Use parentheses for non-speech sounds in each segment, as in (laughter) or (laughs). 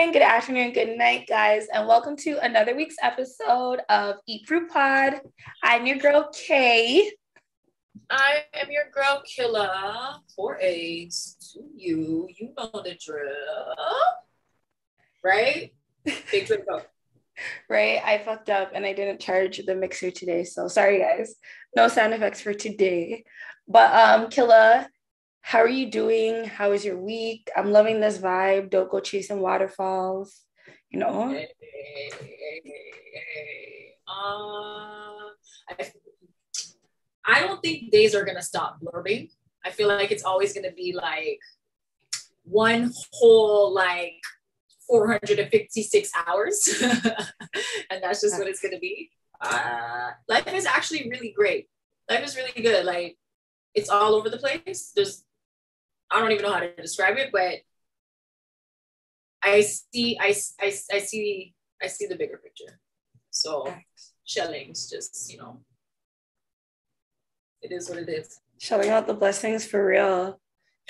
morning, good afternoon, good night, guys, and welcome to another week's episode of Eat Fruit Pod. I'm your girl Kay. I am your girl Killa. Four A's to you. You know the drill. Right? Big drink (laughs) right, I fucked up and I didn't charge the mixer today, so sorry, guys. No sound effects for today. But um, Killa, how are you doing? How is your week? I'm loving this vibe. Don't go chasing waterfalls. You know. Hey, hey, hey, uh, I, I don't think days are gonna stop blurbing. I feel like it's always gonna be like one whole like 456 hours, and that's just what it's gonna be. Uh, life is actually really great. Life is really good. Like it's all over the place. There's I don't even know how to describe it, but I see, I, I, I see, I see the bigger picture. So shellings, just you know, it is what it is. Shelling out the blessings for real.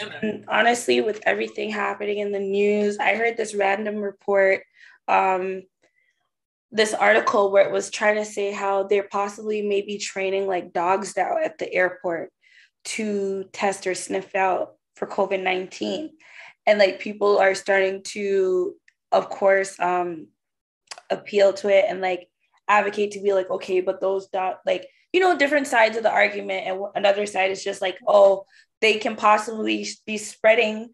Yeah. And honestly, with everything happening in the news, I heard this random report, um, this article where it was trying to say how they're possibly maybe training like dogs now at the airport to test or sniff out for COVID 19. And like people are starting to, of course, um, appeal to it and like advocate to be like, okay, but those dot, like, you know, different sides of the argument. And another side is just like, oh, they can possibly be spreading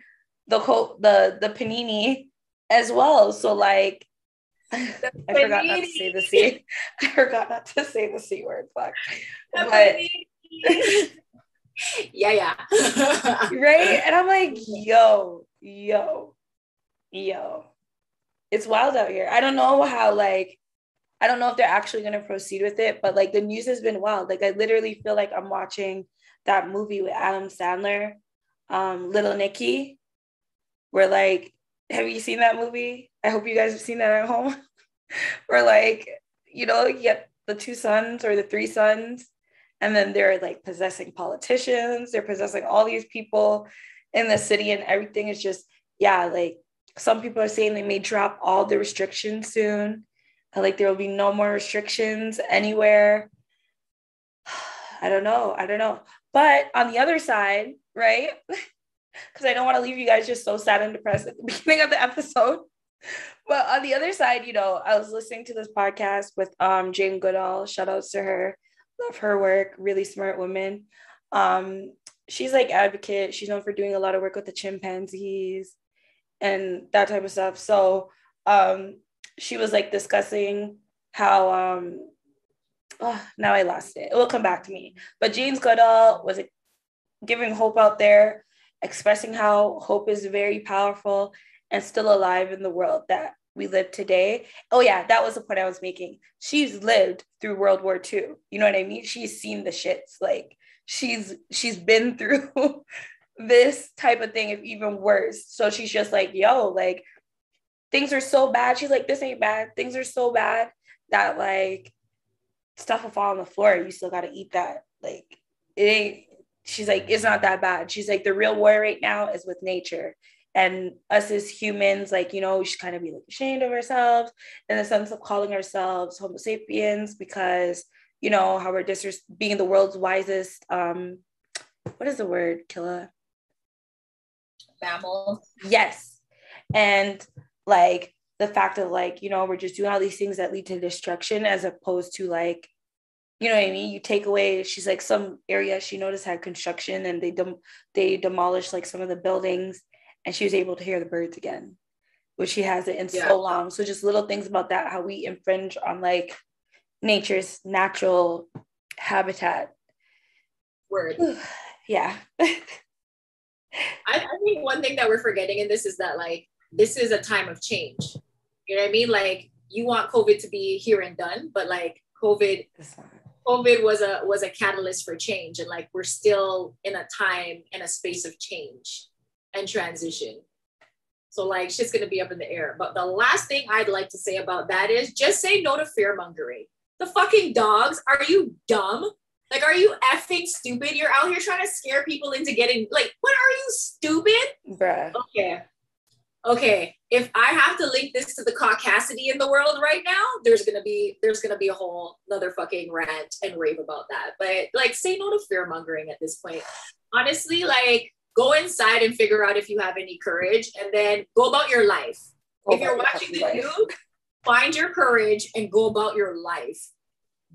the co- the the panini as well. So like (laughs) I forgot not to say the C. (laughs) I forgot not to say the C word. Fuck. But (laughs) yeah, yeah. (laughs) right? And I'm like, yo, yo, yo. It's wild out here. I don't know how like I don't know if they're actually gonna proceed with it, but like the news has been wild. Like I literally feel like I'm watching that movie with Adam Sandler, um, Little Nicky, where like, have you seen that movie? I hope you guys have seen that at home. (laughs) where like, you know, you get the two sons or the three sons, and then they're like possessing politicians, they're possessing all these people in the city, and everything is just, yeah, like some people are saying they may drop all the restrictions soon. Like there will be no more restrictions anywhere. (sighs) I don't know. I don't know. But on the other side, right? (laughs) Because I don't want to leave you guys just so sad and depressed at the (laughs) beginning of the episode. But on the other side, you know, I was listening to this podcast with um Jane Goodall. Shout outs to her. Love her work. Really smart woman. Um, she's like advocate. She's known for doing a lot of work with the chimpanzees and that type of stuff. So um she was like discussing how um oh, now I lost it. It will come back to me. But Jane Goodall was giving hope out there, expressing how hope is very powerful and still alive in the world that we live today. Oh yeah, that was the point I was making. She's lived through World War II. You know what I mean? She's seen the shits. Like she's she's been through (laughs) this type of thing, if even worse. So she's just like, yo, like things are so bad. She's like, this ain't bad. Things are so bad that like stuff will fall on the floor. You still gotta eat that. Like it ain't. She's like, it's not that bad. She's like, the real war right now is with nature. And us as humans, like, you know, we should kind of be like ashamed of ourselves in the sense of calling ourselves Homo sapiens because, you know, how we're dis- being the world's wisest. Um, what is the word, Killa? Mammals. Yes. And like the fact of like, you know, we're just doing all these things that lead to destruction as opposed to like, you know what I mean? You take away, she's like some area she noticed had construction and they dem- they demolished like some of the buildings and she was able to hear the birds again, which she hasn't in Yeah. so long. So just little things about that, how we infringe on like nature's natural habitat. Word. yeah. I, I think one thing that we're forgetting in this is that like this is a time of change. You know what I mean? Like you want COVID to be here and done, but like COVID, COVID was a was a catalyst for change, and like we're still in a time and a space of change and transition. So like shit's gonna be up in the air. But the last thing I'd like to say about that is just say no to fear mongering. The fucking dogs, are you dumb? Like, are you effing stupid? You're out here trying to scare people into getting like, what are you stupid? Bruh. Okay. okay, if I have to link this to the caucasity in the world right now, there's gonna be there's gonna be a whole another fucking rant and rave about that. But like, say no to fear mongering at this point. Honestly, like, go inside and figure out if you have any courage, and then go about your life. Go if you're watching the news, find your courage and go about your life.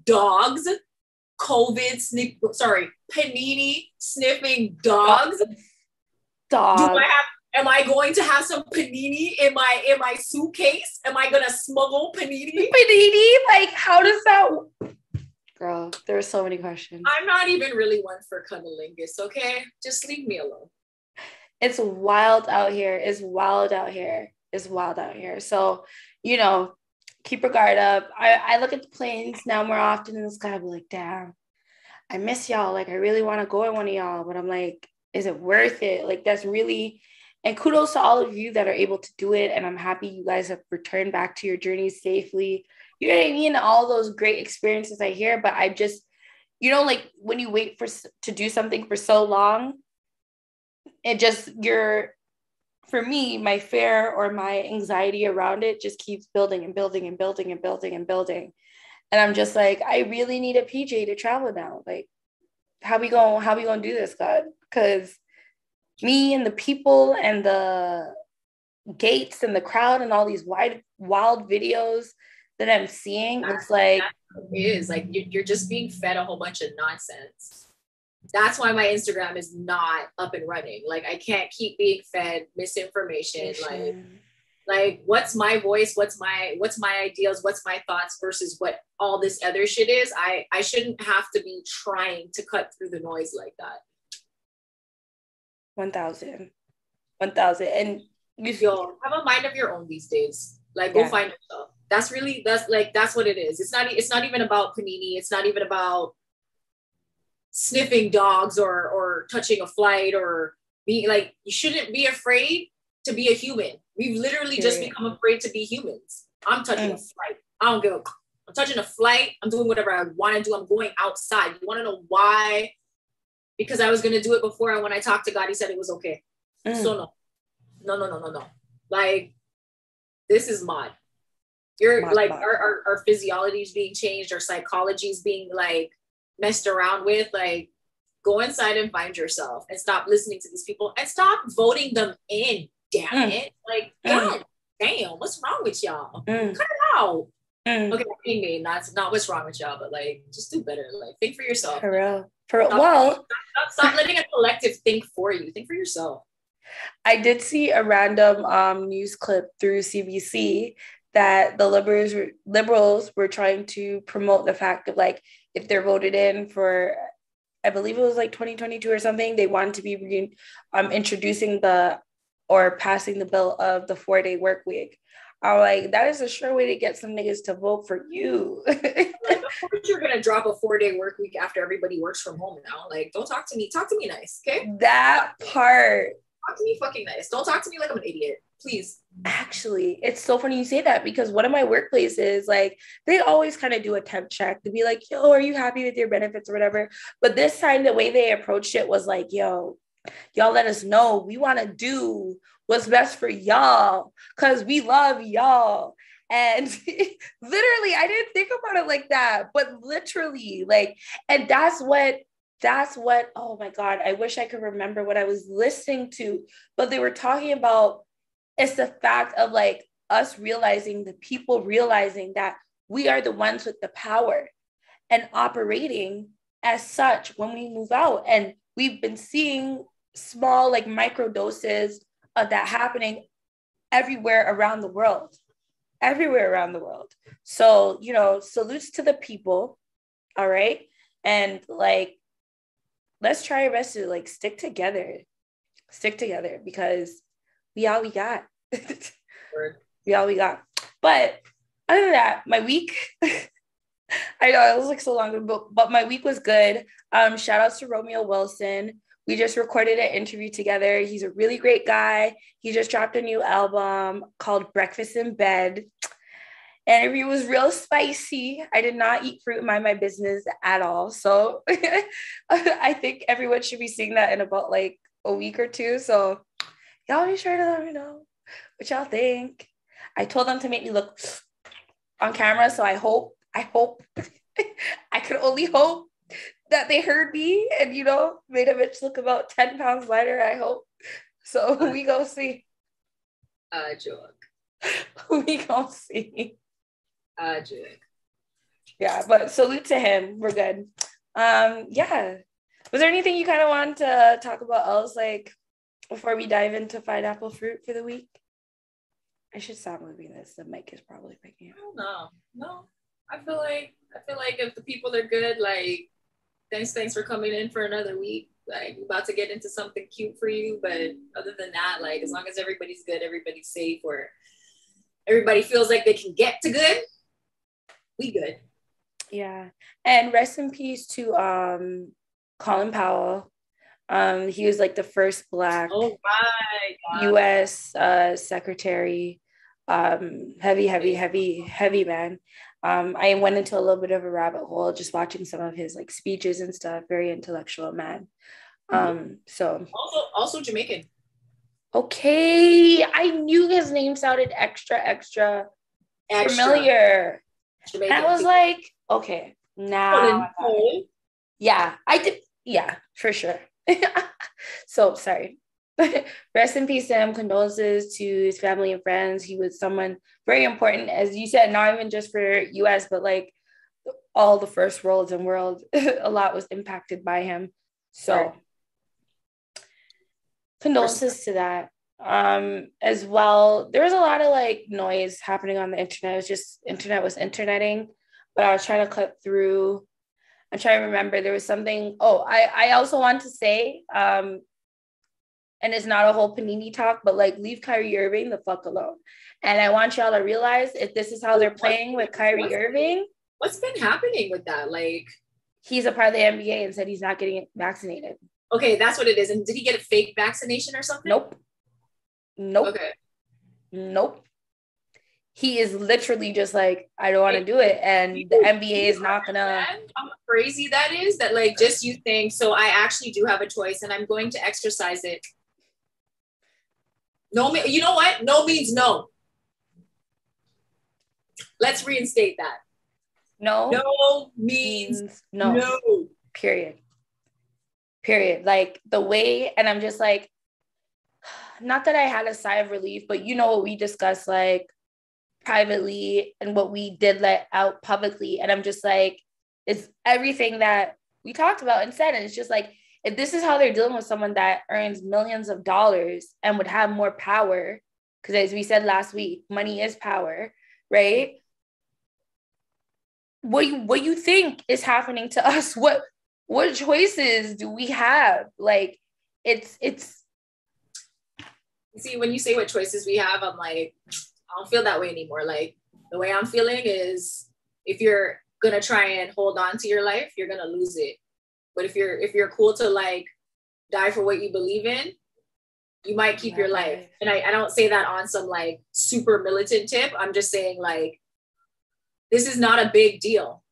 Dogs, COVID sniff, sorry, panini sniffing dogs. Dogs. Do I have Am I going to have some panini in my in my suitcase? Am I gonna smuggle panini? Panini? Like, how does that? Girl, there are so many questions. I'm not even really one for cunnilingus. Okay, just leave me alone. It's wild out here. It's wild out here. It's wild out here. So, you know, keep your guard up. I, I look at the planes now more often in the sky. I'm like, damn, I miss y'all. Like, I really want to go with one of y'all, but I'm like, is it worth it? Like, that's really and kudos to all of you that are able to do it. And I'm happy you guys have returned back to your journeys safely. You know what I mean? All those great experiences I hear, but I just, you know, like when you wait for to do something for so long, it just you're for me, my fear or my anxiety around it just keeps building and building and building and building and building. And I'm just like, I really need a PJ to travel now. Like, how we going how we gonna do this, God? Because me and the people and the gates and the crowd and all these wide wild videos that I'm seeing, it's like it is. Like you're just being fed a whole bunch of nonsense. That's why my Instagram is not up and running. Like I can't keep being fed misinformation. Like like what's my voice? What's my what's my ideals? What's my thoughts versus what all this other shit is? I i shouldn't have to be trying to cut through the noise like that. 1000 1000 and you feel have a mind of your own these days. Like go yeah. find yourself that's really that's like that's what it is it's not it's not even about panini it's not even about sniffing dogs or or touching a flight or being like you shouldn't be afraid to be a human we've literally Period. just become afraid to be humans i'm touching mm. a flight i don't give a i'm touching a flight i'm doing whatever i want to do i'm going outside you want to know why because I was gonna do it before. And when I talked to God, He said it was okay. Mm. So no, no, no, no, no, no. Like this is mod. You're mod, like mod. Our, our our physiology is being changed. Our psychology is being like messed around with. Like go inside and find yourself and stop listening to these people and stop voting them in. Damn mm. it! Like mm. God damn, what's wrong with y'all? Mm. Cut it out. Mm. Okay, I mean, that's not what's wrong with y'all, but like, just do better. Like, think for yourself. For real. For stop, well, (laughs) stop, stop letting a collective think for you. Think for yourself. I did see a random um, news clip through CBC that the liberals liberals were trying to promote the fact of like if they're voted in for I believe it was like 2022 or something, they wanted to be re- um, introducing the or passing the bill of the four day work week. I'm like, that is a sure way to get some niggas to vote for you. like, (laughs) of course, you're gonna drop a four day work week after everybody works from home now. Like, don't talk to me. Talk to me nice, okay? That part. Talk to me fucking nice. Don't talk to me like I'm an idiot, please. Actually, it's so funny you say that because one of my workplaces, like, they always kind of do a temp check to be like, yo, are you happy with your benefits or whatever? But this time, the way they approached it was like, yo, y'all let us know we want to do what's best for y'all because we love y'all. And (laughs) literally, I didn't think about it like that, but literally, like, and that's what that's what oh my god i wish i could remember what i was listening to. But they were talking about it's the fact of like us realizing the people realizing that we are the ones with the power and operating as such when we move out. And we've been seeing small like micro doses of that happening everywhere around the world everywhere around the world. So you know salutes to the people all right? And like let's try our best to like stick together stick together because we all we got (laughs) we all we got but other than that my week (laughs) I know it was like so long but, but my week was good. Um, shout outs to Romeo Wilson. We just recorded an interview together. He's a really great guy. He just dropped a new album called Breakfast in Bed. Interview was real spicy. I did not eat fruit mind my business at all. So (laughs) I think everyone should be seeing that in about like a week or two. So y'all be sure to let me know. what y'all think? I told them to make me look on camera, so I hope, I hope, (laughs) I could only hope that they heard me and you know made a bitch look about 10 pounds lighter. I hope. So (laughs) we go see. A joke. we go see. Joke. Yeah, but salute to him. We're good. Um, yeah. Was there anything you kind of want to talk about else, like before we dive into pineapple fruit for the week? I should stop moving this. The mic is probably picking up. No, no. I feel like I feel like if the people are good, like thanks, thanks for coming in for another week. Like we're about to get into something cute for you. But other than that, like as long as everybody's good, everybody's safe, or everybody feels like they can get to good, we good. Yeah. And rest in peace to um Colin Powell. Um, he was like the first black oh US uh, secretary. Um, heavy, heavy, heavy, heavy man. Um, I went into a little bit of a rabbit hole just watching some of his like speeches and stuff. Very intellectual man. Mm-hmm. Um, so also also Jamaican. Okay, I knew his name sounded extra, extra, extra. familiar. Jamaican. And I was like, okay, now. Yeah, I did. Yeah, for sure. (laughs) so sorry. (laughs) Rest in peace to him. Condolences to his family and friends. He was someone very important, as you said, not even just for US, but like all the first worlds and world. (laughs) a lot was impacted by him. So right. condolences to that. Um, as well, there was a lot of like noise happening on the internet. It was just internet was interneting, but I was trying to cut through I'm trying to remember. There was something. Oh, I I also want to say, um, and it's not a whole panini talk, but like leave Kyrie Irving the fuck alone. And I want y'all to realize if this is how they're playing with Kyrie what's, Irving. What's been happening with that? Like he's a part of the NBA and said he's not getting vaccinated. Okay, that's what it is. And did he get a fake vaccination or something? Nope. Nope. Okay. Nope he is literally just like, I don't want to do it. And the NBA is not gonna how crazy that is that like just you think so I actually do have a choice and I'm going to exercise it. No you know what? No means no. Let's reinstate that. No. No means, means no. No. Period. Period. Like the way, and I'm just like, not that I had a sigh of relief, but you know what we discussed, like privately and what we did let out publicly. And I'm just like, it's everything that we talked about and said. And it's just like, if this is how they're dealing with someone that earns millions of dollars and would have more power, because as we said last week, money is power, right? What you what you think is happening to us? (laughs) What what choices do we have? Like it's it's see when you say what choices we have, I'm like, I don't feel that way anymore. Like the way I'm feeling is if you're gonna try and hold on to your life, you're gonna lose it. But if you're if you're cool to like die for what you believe in, you might keep your life. And I, I don't say that on some like super militant tip. I'm just saying like this is not a big deal.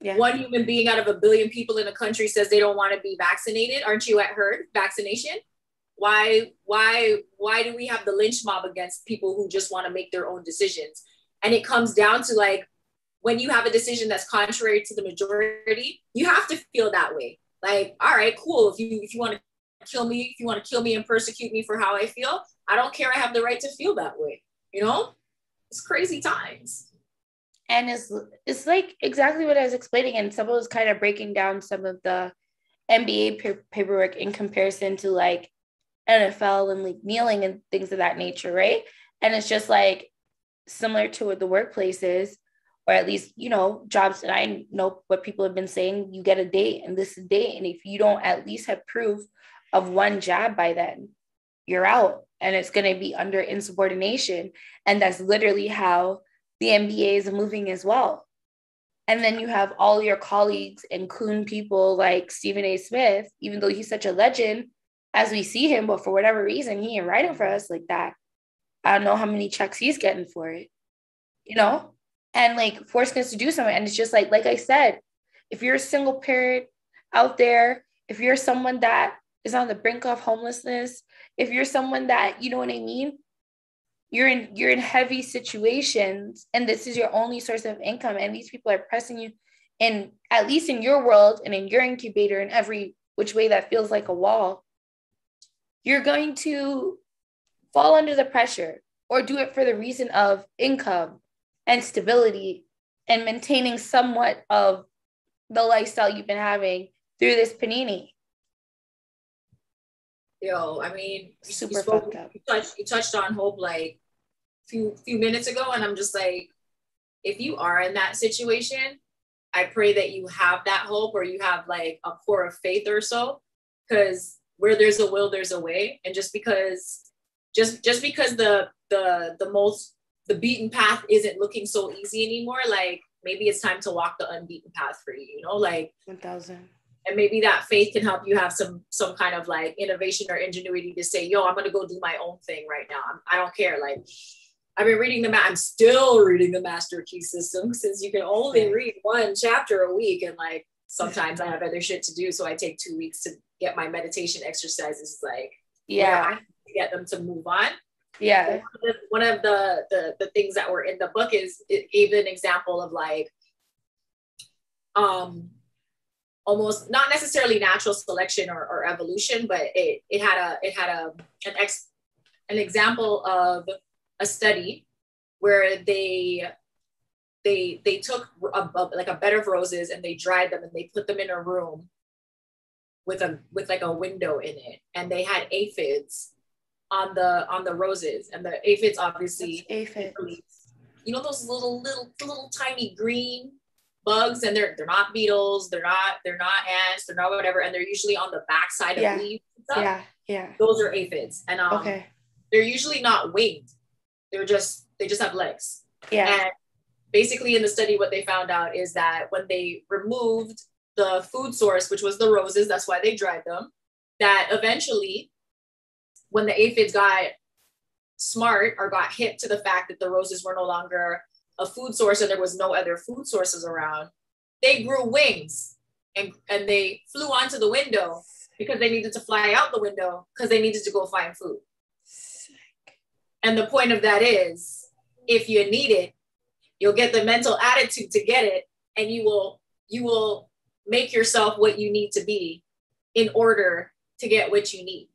Yeah. One human being out of a billion people in a country says they don't want to be vaccinated. Aren't you at herd vaccination? Why, why, why do we have the lynch mob against people who just want to make their own decisions? And it comes down to like when you have a decision that's contrary to the majority, you have to feel that way. Like, all right, cool. If you if you want to kill me, if you want to kill me and persecute me for how I feel, I don't care. I have the right to feel that way. You know, it's crazy times. And it's it's like exactly what I was explaining, and someone was kind of breaking down some of the NBA paperwork in comparison to like NFL and like kneeling and things of that nature, right? And it's just like similar to what the workplace is, or at least, you know, jobs that I know what people have been saying, you get a date and this is date. And if you don't at least have proof of one job by then, you're out and it's going to be under insubordination. And that's literally how the NBA is moving as well. And then you have all your colleagues and coon people like Stephen A. Smith, even though he's such a legend, as we see him, but for whatever reason, he ain't writing for us like that. I don't know how many checks he's getting for it, you know? And like forcing us to do something. And it's just like, like I said, if you're a single parent out there, if you're someone that is on the brink of homelessness, if you're someone that, you know what I mean? you're in you're in heavy situations and this is your only source of income and these people are pressing you and at least in your world and in your incubator in every which way that feels like a wall you're going to fall under the pressure or do it for the reason of income and stability and maintaining somewhat of the lifestyle you've been having through this panini. Yo i mean super you, spoke, you, touched, you touched on hope like few few minutes ago and i'm just like if you are in that situation i pray that you have that hope or you have like a core of faith or so because where there's a will there's a way. And just because just just because the the the most the beaten path isn't looking so easy anymore like maybe it's time to walk the unbeaten path for you you know? Like 1000 and maybe that faith can help you have some some kind of like innovation or ingenuity to say yo i'm gonna go do my own thing right now. I'm, i do not care. Like I've been reading the, I'm still reading the Master Key System since you can only read one chapter a week. And like sometimes I have other shit to do. So I take two weeks to get my meditation exercises. Like, yeah, get them to move on. Yeah. One of the, the, the things that were in the book is it gave an example of like, um, almost not necessarily natural selection or, or evolution, but it, it had a, it had a, an ex, an example of a study where they they they took a, a, like a bed of roses and they dried them and they put them in a room with a with like a window in it. And they had aphids on the on the roses. And the aphids obviously aphids. you know those little little little tiny green bugs. And they're they're not beetles. They're not they're not ants. They're not whatever. And they're usually on the back side yeah. of leaves yeah. Yeah. Those are aphids. And um, okay. they're usually not winged. They're just they just have legs. Yeah. And basically in the study what they found out is that when they removed the food source, which was the roses, that's why they dried them, that eventually when the aphids got smart or got hit to the fact that the roses were no longer a food source and there was no other food sources around, they grew wings and, and they flew onto the window because they needed to fly out the window because they needed to go find food. And the point of that is if you need it, you'll get the mental attitude to get it and you will you will make yourself what you need to be in order to get what you need.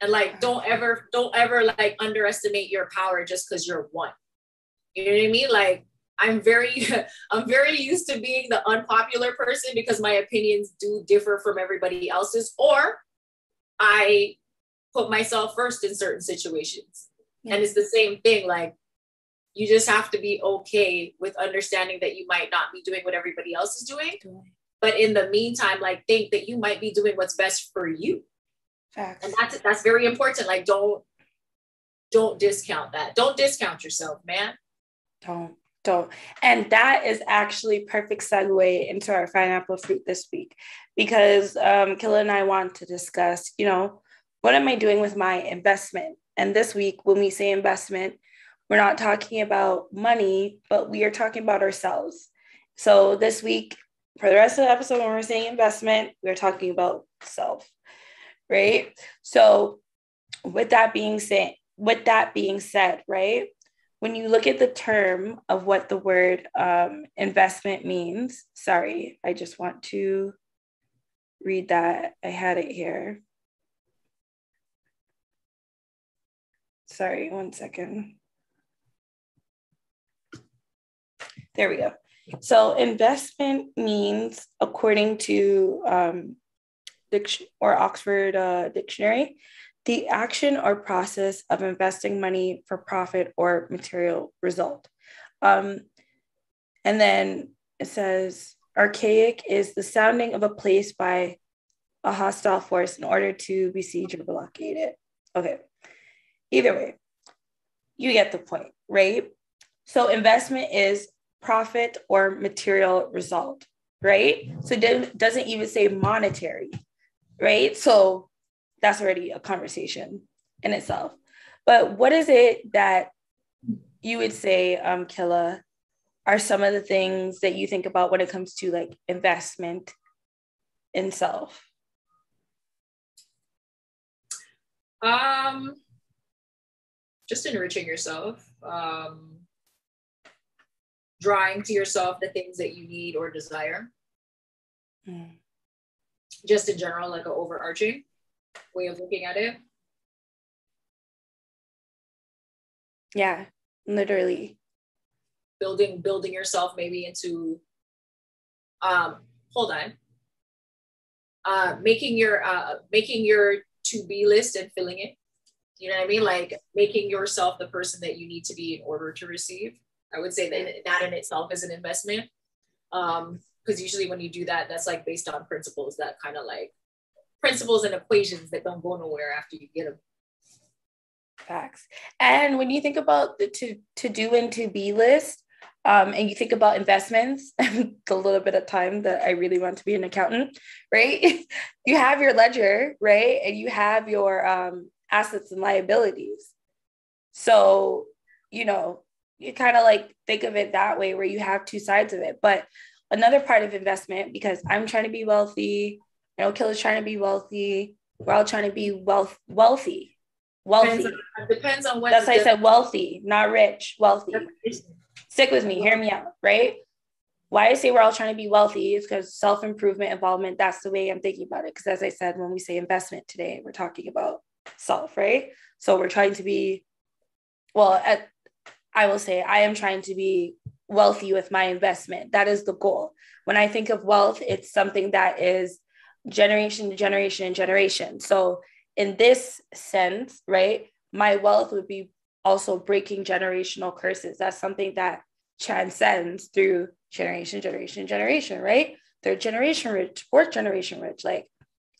And like don't ever don't ever like underestimate your power just because you're one. You know what I mean? Like I'm very (laughs) I'm very used to being the unpopular person because my opinions do differ from everybody else's or I put myself first in certain situations. And it's the same thing. Like you just have to be okay with understanding that you might not be doing what everybody else is doing. But in the meantime, like think that you might be doing what's best for you. Facts. And that's that's very important. Like don't don't discount that. Don't discount yourself, man. Don't don't. And that is actually perfect segue into our pineapple fruit this week because um, Killa and I want to discuss, you know, what am I doing with my investment? And this week, when we say investment, we're not talking about money, but we are talking about ourselves. So this week, for the rest of the episode, when we're saying investment, we're talking about self, right? So with that being said, with that being said, right? When you look at the term of what the word um, investment means, sorry, I just want to read that. I had it here. Sorry, one second. There we go. So investment means, according to um, diction or Oxford uh, Dictionary, the action or process of investing money for profit or material result. Um, and then it says archaic is the sounding of a place by a hostile force in order to besiege or blockade it. Okay. Either way, you get the point, right? So investment is profit or material result, right? So it doesn't even say monetary, right? So that's already a conversation in itself. But what is it that you would say, um, Killa, are some of the things that you think about when it comes to like investment in self? Um, just enriching yourself, um, drawing to yourself the things that you need or desire. Mm. Just in general, like an overarching way of looking at it. Yeah, literally. Building building yourself maybe into um hold on. Uh making your uh making your to-be list and filling it. You know what I mean? Like making yourself the person that you need to be in order to receive. I would say that that in itself is an investment. Um, because usually when you do that, that's like based on principles that kind of like principles and equations that don't go nowhere after you get them. Facts. And when you think about the to to do and to be list, um, and you think about investments and (laughs) the little bit of time that I really want to be an accountant, right? (laughs) you have your ledger, right? And you have your um, assets and liabilities. So, you know, you kind of like think of it that way where you have two sides of it. But another part of investment, because I'm trying to be wealthy, I know Killa's trying to be wealthy, we're all trying to be wealth wealthy. Wealthy. Depends on, depends on what that's why I said wealthy, not rich, wealthy. Stick with me, hear me out, right? Why I say we're all trying to be wealthy is because self improvement, involvement, that's the way I'm thinking about it. Because as I said, when we say investment today, we're talking about self, right? So we're trying to be, well, at, I will say, I am trying to be wealthy with my investment. That is the goal. When I think of wealth, it's something that is generation to generation and generation. So, in this sense, right, my wealth would be also breaking generational curses. That's something that transcends through generation, generation, generation, right? Third generation rich, fourth generation rich, like,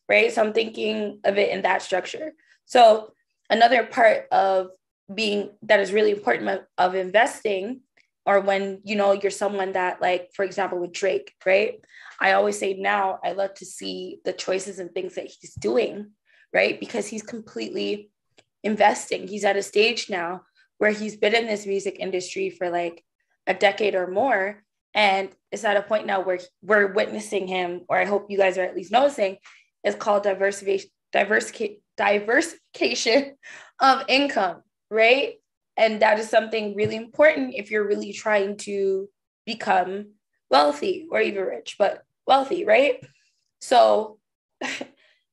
right? So I'm thinking of it in that structure. So another part of being that is really important of, of investing or when you know you're someone that like for example with drake right? I always say now i love to see the choices and things that he's doing right? Because he's completely investing. He's at a stage now where he's been in this music industry for like a decade or more and it's at a point now where we're witnessing him or i hope you guys are at least noticing it's called diversification diversification diversification of income right and that is something really important if you're really trying to become wealthy or even rich, but wealthy, right? So, (laughs)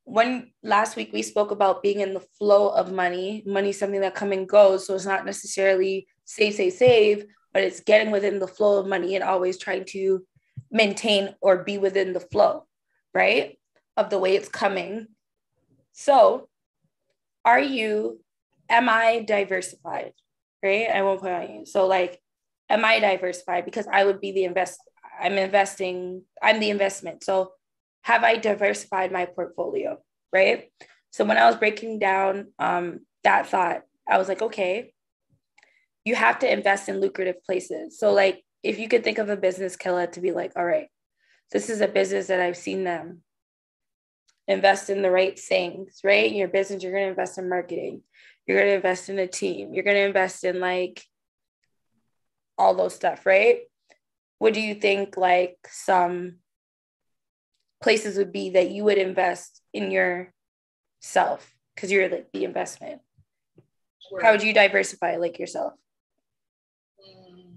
when last week we spoke about being in the flow of money, money something that come and goes. So it's not necessarily save, save, save, but it's getting within the flow of money and always trying to maintain or be within the flow, right? Of the way it's coming. So, are you, am I diversified? right? I won't put on you. So like, am I diversified? Because I would be the invest. I'm investing. I'm the investment. So have I diversified my portfolio? Right. So when I was breaking down um, that thought, I was like, okay, you have to invest in lucrative places. So like, if you could think of a business Killa to be like, all right, this is a business that I've seen them invest in the right things, right? Your business, you're going to invest in marketing you're going to invest in a team. You're going to invest in like all those stuff right? What do you think like some places would be that you would invest in yourself? Because you're like the investment. Where? how would you diversify like yourself? Mm,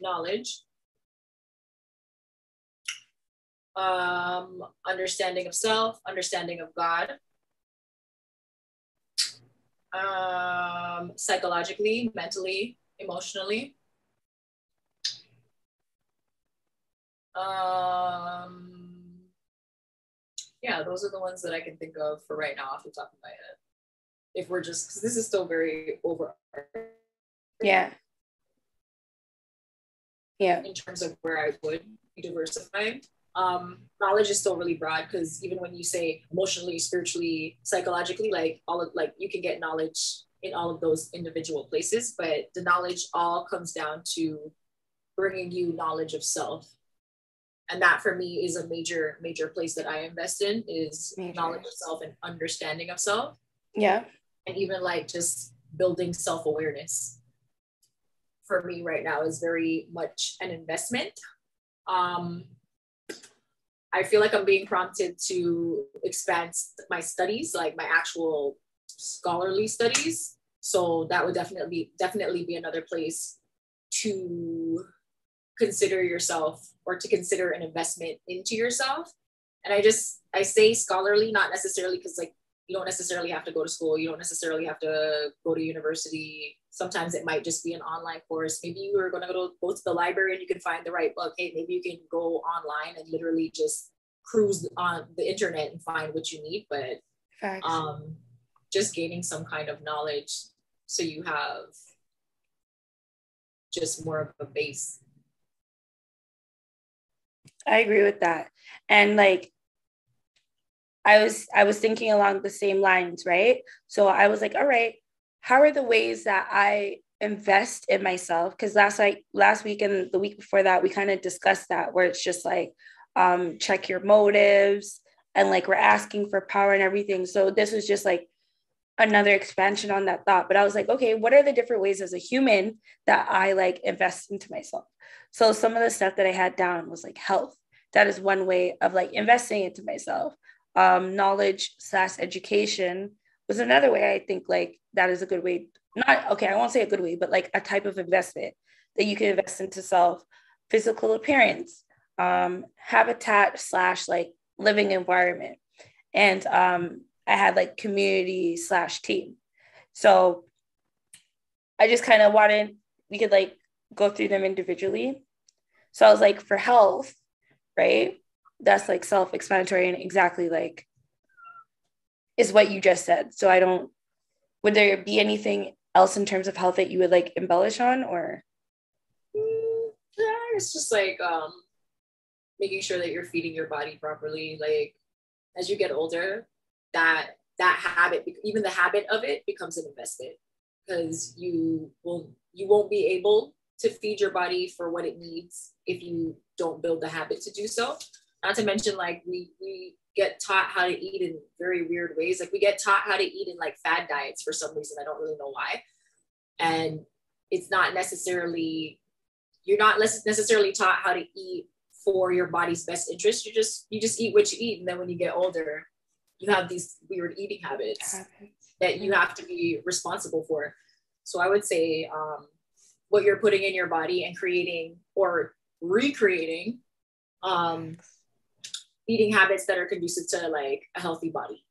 knowledge. Um, understanding of self understanding of god um, psychologically, mentally, emotionally. Um, yeah, those are the ones that I can think of for right now off the top of my head. If we're just, because this is still very over. Yeah. Yeah. In terms of where I would be diversified um, knowledge is still really broad because even when you say emotionally, spiritually, psychologically, like all of like you can get knowledge in all of those individual places, but the knowledge all comes down to bringing you knowledge of self. And that for me is a major, major place that I invest in is major. knowledge of self and understanding of self. Yeah. And even like just building self awareness for me right now is very much an investment. Um, I feel like I'm being prompted to expand my studies, like my actual scholarly studies. So that would definitely definitely be another place to consider yourself or to consider an investment into yourself. And I just I say scholarly, not necessarily because like you don't necessarily have to go to school, you don't necessarily have to go to university. Sometimes it might just be an online course. Maybe you are going to go to go to the library and you can find the right book. Hey, maybe you can go online and literally just cruise on the internet and find what you need. But um, just gaining some kind of knowledge so you have just more of a base. I agree with that. And like I was I was thinking along the same lines, right? So I was like, all right, how are the ways that I invest in myself? Because last like last week and the week before that, we kind of discussed that where it's just like um, check your motives and like we're asking for power and everything. So this was just like another expansion on that thought. But I was like, okay, what are the different ways as a human that I like invest into myself? So some of the stuff that I had down was like health. That is one way of like investing into myself. Um, knowledge slash education was another way I think like that is a good way. Not okay, I won't say a good way, but like a type of investment that you can invest into self, physical appearance, um, habitat slash like living environment. And um, I had like community slash team. So I just kind of wanted, we could like go through them individually. So I was like, for health, right? That's like self explanatory and exactly like is what you just said. So I don't, would there be anything else in terms of health that you would like embellish on or? Mm, yeah, it's just like um, making sure that you're feeding your body properly. Like as you get older, that that habit, even the habit of it, becomes an investment because you will you won't be able to feed your body for what it needs if you don't build the habit to do so. Not to mention, like we we get taught how to eat in very weird ways. Like we get taught how to eat in like fad diets for some reason. I don't really know why. And it's not necessarily you're not necessarily taught how to eat for your body's best interest. You just you just eat what you eat, and then when you get older, you have these weird eating habits, habits. that you have to be responsible for. So I would say um, what you're putting in your body and creating or recreating um, eating habits that are conducive to like a healthy body.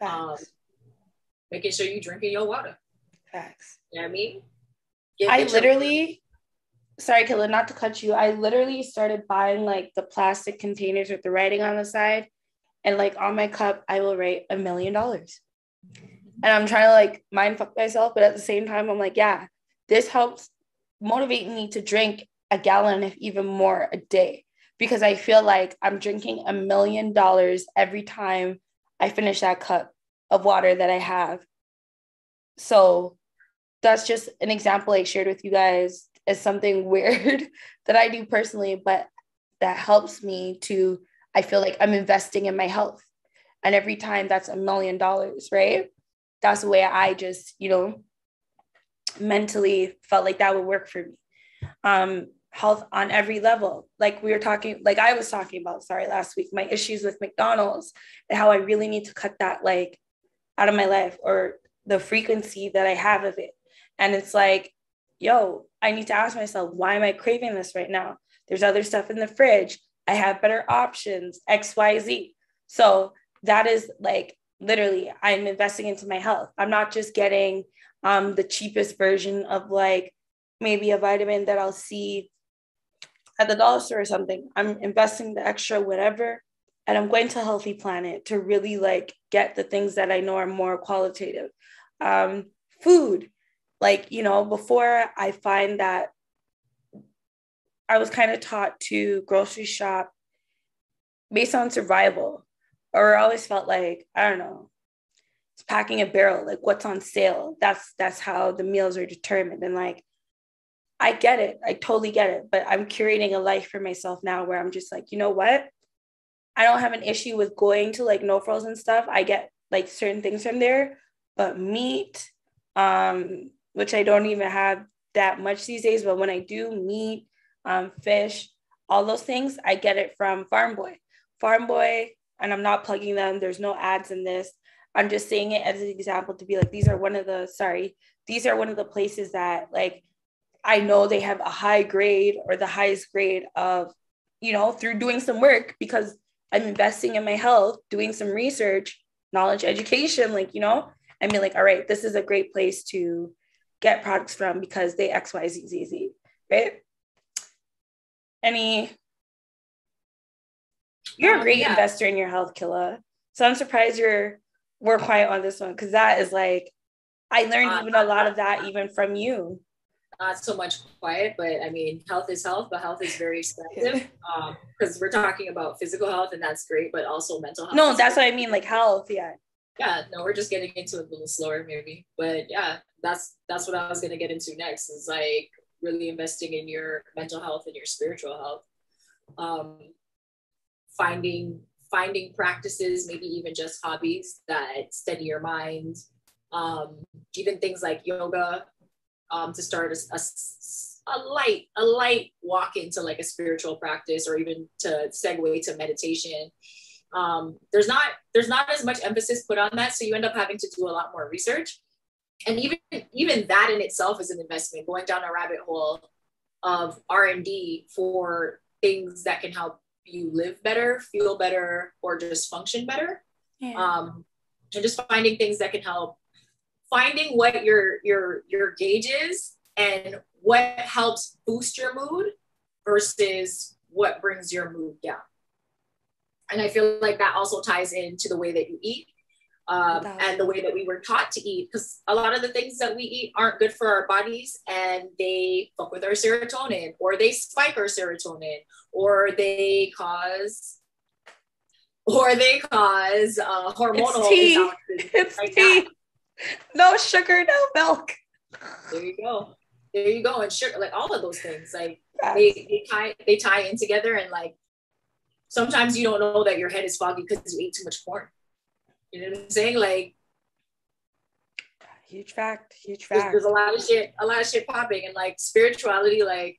Um, making sure you're drinking your water. Facts. You know what I mean? Get I literally, sorry, Killa, not to cut you. I literally started buying like the plastic containers with the writing on the side and like on my cup i will write a million dollars and i'm trying to like mind fuck myself but at the same time i'm like yeah this helps motivate me to drink a gallon if even more a day because i feel like i'm drinking a million dollars every time i finish that cup of water that i have so that's just an example i shared with you guys as something (laughs) weird that i do personally but that helps me to I feel like I'm investing in my health. And every time that's a million dollars, right? That's the way I just, you know, mentally felt like that would work for me. Um, health on every level. Like we were talking, like I was talking about, sorry, last week, my issues with McDonald's and how I really need to cut that like out of my life or the frequency that I have of it. And it's like, yo, I need to ask myself, why am I craving this right now? There's other stuff in the fridge. I have better options, XYZ. So that is like literally, I'm investing into my health. I'm not just getting um, the cheapest version of like maybe a vitamin that I'll see at the dollar store or something. I'm investing the extra whatever and I'm going to Healthy Planet to really like get the things that I know are more qualitative. Um, food, like, you know, before I find that I was kind of taught to grocery shop based on survival, or I always felt like I don't know, it's packing a barrel, like what's on sale. That's that's how the meals are determined, and like I get it, I totally get it, but I'm curating a life for myself now where I'm just like, you know what, I don't have an issue with going to like no frills and stuff. I get like certain things from there, but meat, um, which I don't even have that much these days, but when I do meat um, fish, all those things. I get it from Farm Boy. Farm Boy, and I'm not plugging them. There's no ads in this. I'm just saying it as an example to be like, these are one of the, sorry, these are one of the places that like I know they have a high grade or the highest grade of, you know, through doing some work because I'm investing in my health, doing some research, knowledge, education, like, you know, I mean, like, all right, this is a great place to get products from because they X, Y, Z, Z, Z, right? Any, you're a great yeah. investor in your health, Killa. So I'm surprised you're more quiet on this one because that is like, I learned uh, even a lot of that even from you not so much quiet, but I mean, health is health, but health is very (laughs) expensive because um, we're talking about physical health and that's great, but also mental health. No, that's what I mean, like health. Yeah. Yeah. No, we're just getting into it a little slower, maybe, but yeah, that's that's what I was gonna get into next. Is like really investing in your mental health and your spiritual health. Um, finding finding practices, maybe even just hobbies that steady your mind. Um, even things like yoga um, to start a, a, a, light a light walk into like a spiritual practice or even to segue to meditation. Um, there's not there's not as much emphasis put on that so you end up having to do a lot more research. And even even that in itself is an investment going down a rabbit hole of r&d for things that can help you live better feel better or just function better. Yeah. um, and just finding things that can help finding what your your your gauge is and what helps boost your mood versus what brings your mood down. And I feel like that also ties into the way that you eat um, and the way that we were taught to eat because a lot of the things that we eat aren't good for our bodies and they fuck with our serotonin or they spike our serotonin or they cause or they cause uh, hormonal it's tea. (laughs) It's like tea. No sugar, no milk. There you go. There you go. And sugar, like all of those things, like yes. they, they tie they tie in together and like sometimes you don't know that your head is foggy because you ate too much corn. You know what I'm saying? Like huge fact, huge fact. There's, there's, a lot of shit, a lot of shit popping, and like spirituality, like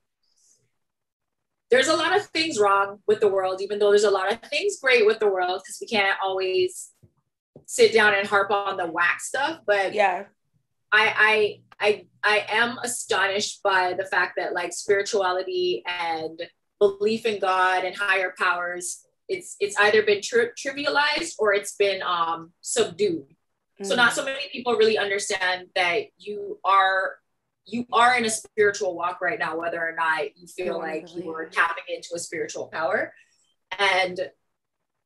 there's a lot of things wrong with the world, even though there's a lot of things great with the world because we can't always sit down and harp on the wax stuff, but yeah, I I I I am astonished by the fact that like spirituality and belief in God and higher powers, it's it's either been tri- trivialized or it's been um subdued. Mm. So not so many people really understand that you are you are in a spiritual walk right now, whether or not you feel like you are tapping into a spiritual power. And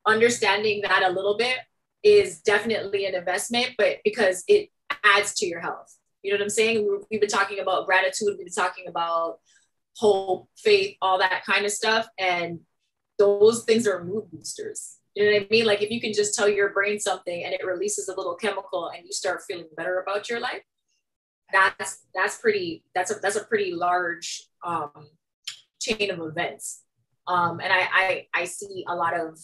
understanding that a little bit is definitely an investment, but because it adds to your health. You know what I'm saying? We've been talking about gratitude, we've been talking about hope, faith, all that kind of stuff. And those things are mood boosters. You know what I mean? Like if you can just tell your brain something and it releases a little chemical and you start feeling better about your life, that's that's pretty that's a that's a pretty large um, chain of events. Um, and I, I I see a lot of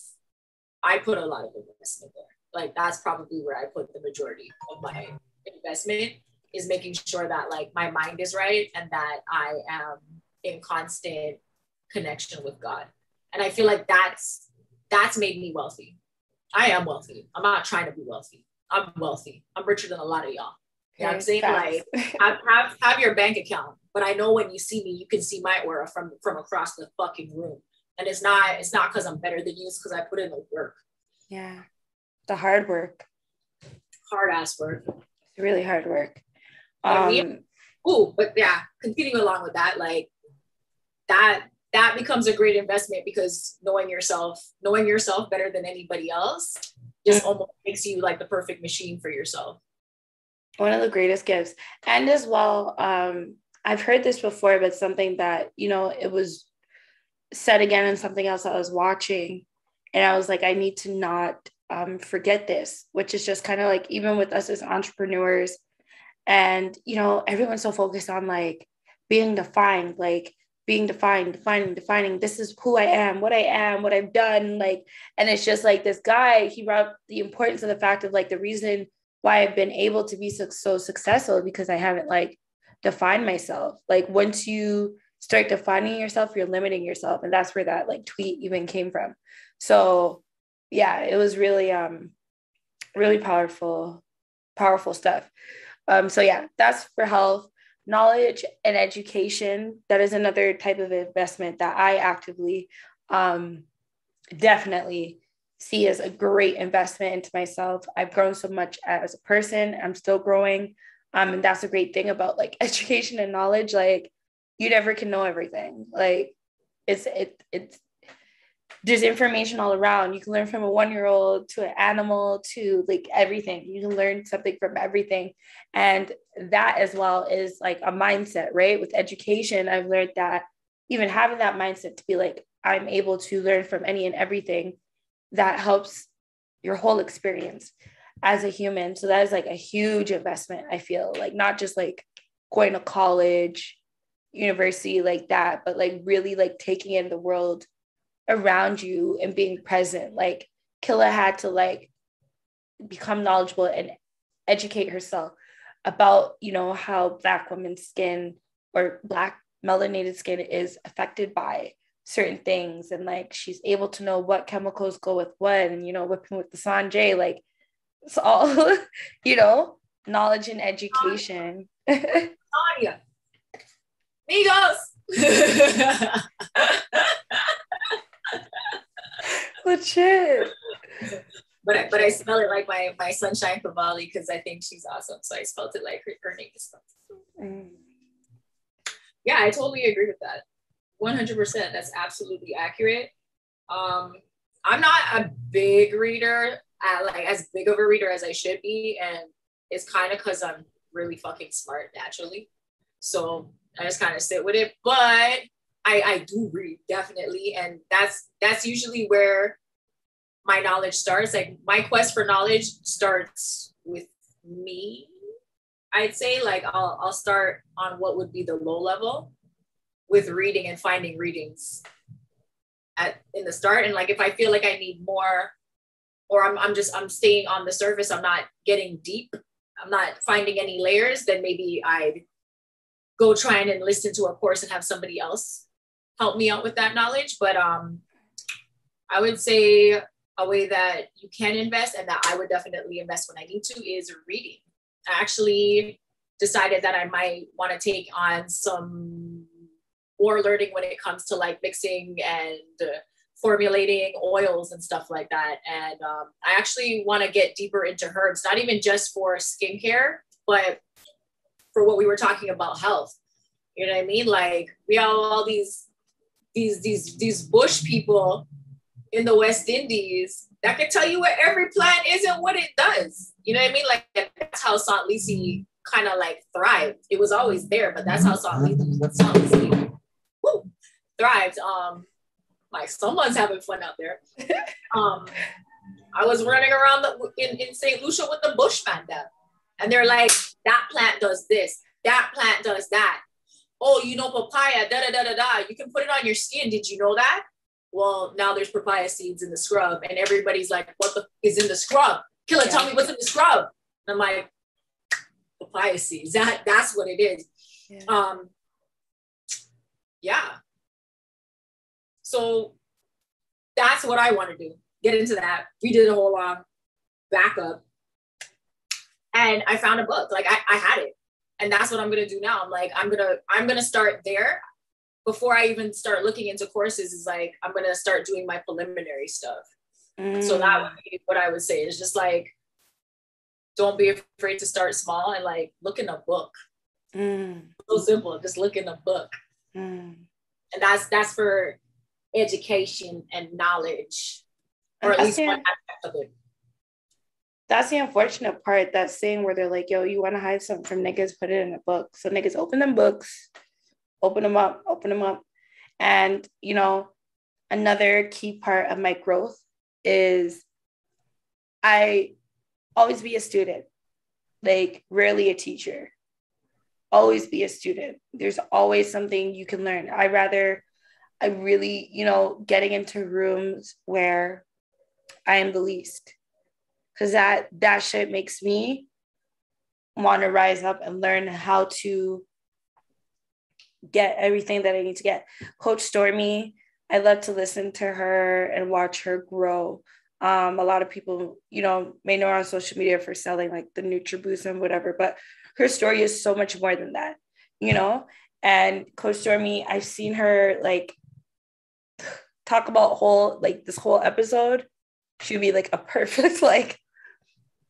I put a lot of investment there like that's probably where I put the majority of my investment is making sure that like my mind is right and that I am in constant connection with God. And I feel like that's that's made me wealthy. I am wealthy. I'm not trying to be wealthy. I'm wealthy. I'm richer than a lot of y'all. You know what I'm saying? Like (laughs) have, have have your bank account, but I know when you see me, you can see my aura from from across the fucking room. And it's not it's not because I'm better than you, it's because I put in the work. Yeah the hard work. Hard ass work. It's really hard work. Um, oh, but yeah, continuing along with that, like that that becomes a great investment because knowing yourself, knowing yourself better than anybody else, just mm-hmm. almost makes you like the perfect machine for yourself. One of the greatest gifts, and as well, um, I've heard this before, but something that you know it was said again in something else I was watching, and I was like, I need to not um, forget this, which is just kind of like even with us as entrepreneurs, and you know, everyone's so focused on like being defined, like being defined, defining, defining. This is who I am, what I am, what I've done, like, and it's just like this guy. He brought the importance of the fact of like the reason why I've been able to be so, so successful because I haven't like defined myself. Like once you start defining yourself, you're limiting yourself, and that's where that like tweet even came from. So yeah, it was really um really powerful, powerful stuff. Um, so yeah, that's for health, knowledge, and education. That is another type of investment that I actively um, definitely see as a great investment into myself. I've grown so much as a person. I'm still growing. Um, and that's a great thing about like (laughs) education and knowledge. Like you never can know everything. Like it's it it's there's information all around. You can learn from a one year old to an animal to like everything. You can learn something from everything. And that as well is like a mindset, right? With education, I've learned that even having that mindset to be like, I'm able to learn from any and everything that helps your whole experience as a human. So that is like a huge investment, I feel like not just like going to college, university like that, but like really like taking in the world around you and being present. Like Killa had to like become knowledgeable and educate herself about, you know, how black women's skin or black melanated skin is affected by certain things and like she's able to know what chemicals go with what and you know whipping with the sanjay like it's all (laughs) you know knowledge and education Tanya. Migos. (laughs) (laughs) Legit. But I, but I spell it like my my sunshine Bali because I think she's awesome. So I spelled it like her, her name is mm. Yeah, I totally agree with that. 100%. That's absolutely accurate. Um, I'm not a big reader, uh, like as big of a reader as I should be. And it's kind of because I'm really fucking smart naturally. So I just kind of sit with it. But I, I do read definitely. And that's that's usually where my knowledge starts. Like my quest for knowledge starts with me. I'd say like I'll I'll start on what would be the low level with reading and finding readings at in the start and like if i feel like i need more or i'm, I'm just i'm staying on the surface i'm not getting deep i'm not finding any layers then maybe i'd go try and listen to a course and have somebody else help me out with that knowledge but um i would say a way that you can invest and that i would definitely invest when i need to is reading i actually decided that i might want to take on some more learning when it comes to like mixing and formulating oils and stuff like that. And um, I actually want to get deeper into herbs, not even just for skincare, but for what we were talking about health. You know what I mean? Like we have all these these these these bush people in the West Indies that can tell you what every plant is and what it does. You know what I mean? Like that's how St. Lucie kind of like thrived. It was always there, but that's how St. Lucie, St. Lucie woo, thrived. Um, like someone's having fun out there. (laughs) Um, I was running around the, in, in St. Lucia with the Bushman there. And they're like, that plant does this, that plant does that. Oh, you know, papaya, da da da da da. You can put it on your skin. Did you know that? Well, now there's papaya seeds in the scrub, and everybody's like, what the f- is in the scrub? Killa, yeah. tell me what's in the scrub. And I'm like, papaya seeds. That that's what it is. Yeah. Um, yeah. So that's what I want to do. Get into that. We did a whole um, backup. And I found a book. Like I, I had it. And that's what I'm gonna do now. I'm like, I'm gonna, I'm gonna start there before I even start looking into courses, is like I'm gonna start doing my preliminary stuff. Mm. So that would be what I would say is just like don't be afraid to start small and like look in a book. Mm. So simple. Just look in a book. Mm. And that's that's for education and knowledge, or at least one aspect of it. That's the unfortunate part. That saying where they're like, "Yo, you want to hide something from niggas? Put it in a book." So niggas open them books, open them up, open them up, and you know, another key part of my growth is I always be a student, like rarely a teacher always be a student. There's always something you can learn. I rather, I really, you know, getting into rooms where I am the least, because that that shit makes me want to rise up and learn how to get everything that I need to get. Coach Stormy, I love to listen to her and watch her grow. Um, a lot of people, you know, may know her on social media for selling like the NutriBoost and whatever, but her story is so much more than that, you know. And Coach Stormy, I've seen her like talk about whole like this whole episode. She'd be like a (laughs) perfect like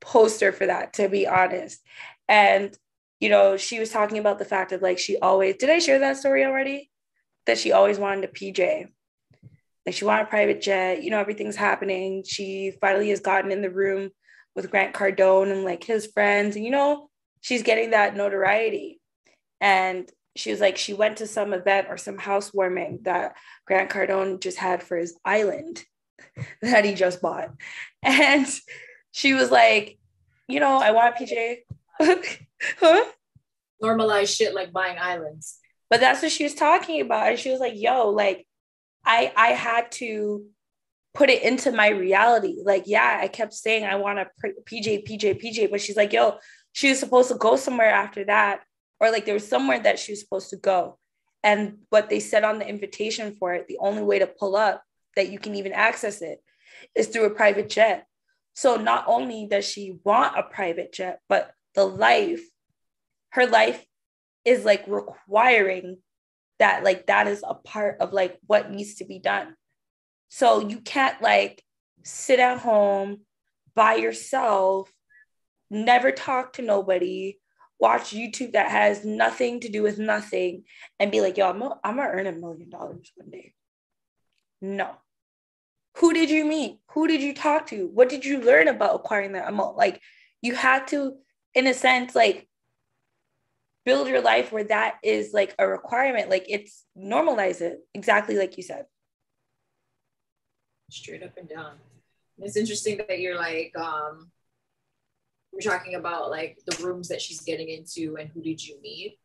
poster for that, to be honest. And you know, she was talking about the fact of like she always did I share that story already? That she always wanted a PJ. Like she wanted a private jet, you know, everything's happening. She finally has gotten in the room with Grant Cardone and like his friends, and you know, she's getting that notoriety. And she was like, she went to some event or some housewarming that Grant Cardone just had for his island (laughs) that he just bought. And she was like, you know, I want a PJ. huh? (laughs) Normalize shit like buying islands. But that's what she was talking about. And she was like, yo, like I I had to put it into my reality. Like, yeah, I kept saying I want a PJ, PJ, PJ, but she's like, yo, she was supposed to go somewhere after that, or like there was somewhere that she was supposed to go. And what they said on the invitation for it, the only way to pull up that you can even access it is through a private jet. So not only does she want a private jet, but the life, her life is like requiring that, like, that is a part of like what needs to be done. So you can't like sit at home by yourself, never talk to nobody, watch YouTube that has nothing to do with nothing, and be like, yo, I'm gonna, earn a million dollars one day. No, who did you meet? Who did you talk to? What did you learn about acquiring that amount? Like you had to, in a sense, like build your life where that is like a requirement. Like it's normalize it exactly like you said. Straight up and down. It's interesting that you're like, um, we're talking about like the rooms that she's getting into and who did you meet.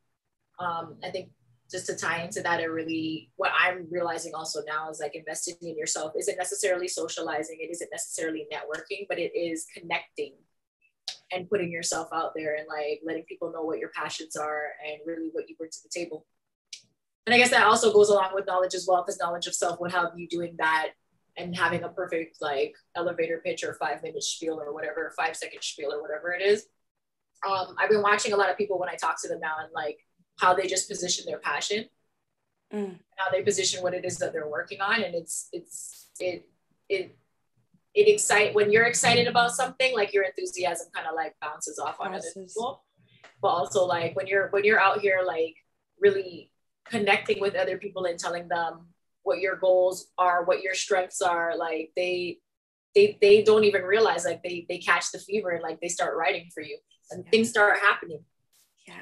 Um, I think just to tie into that, it really, what I'm realizing also now is like investing in yourself isn't necessarily socializing, it isn't necessarily networking, but it is connecting and putting yourself out there and like letting people know what your passions are and really what you bring to the table. And I guess that also goes along with knowledge as well, because knowledge of self would have you doing that and having a perfect like elevator pitch or five minute spiel or whatever, five second spiel or whatever it is. Um, I've been watching a lot of people when I talk to them now and like how they just position their passion, mm. how they position what it is that they're working on, and it's it's it it it excite when you're excited about something, like your enthusiasm kind of like bounces off on other people. But also like when you're when you're out here like really connecting with other people and telling them what your goals are, what your strengths are, like they they they don't even realize like they they catch the fever and like they start writing for you and yeah. things start happening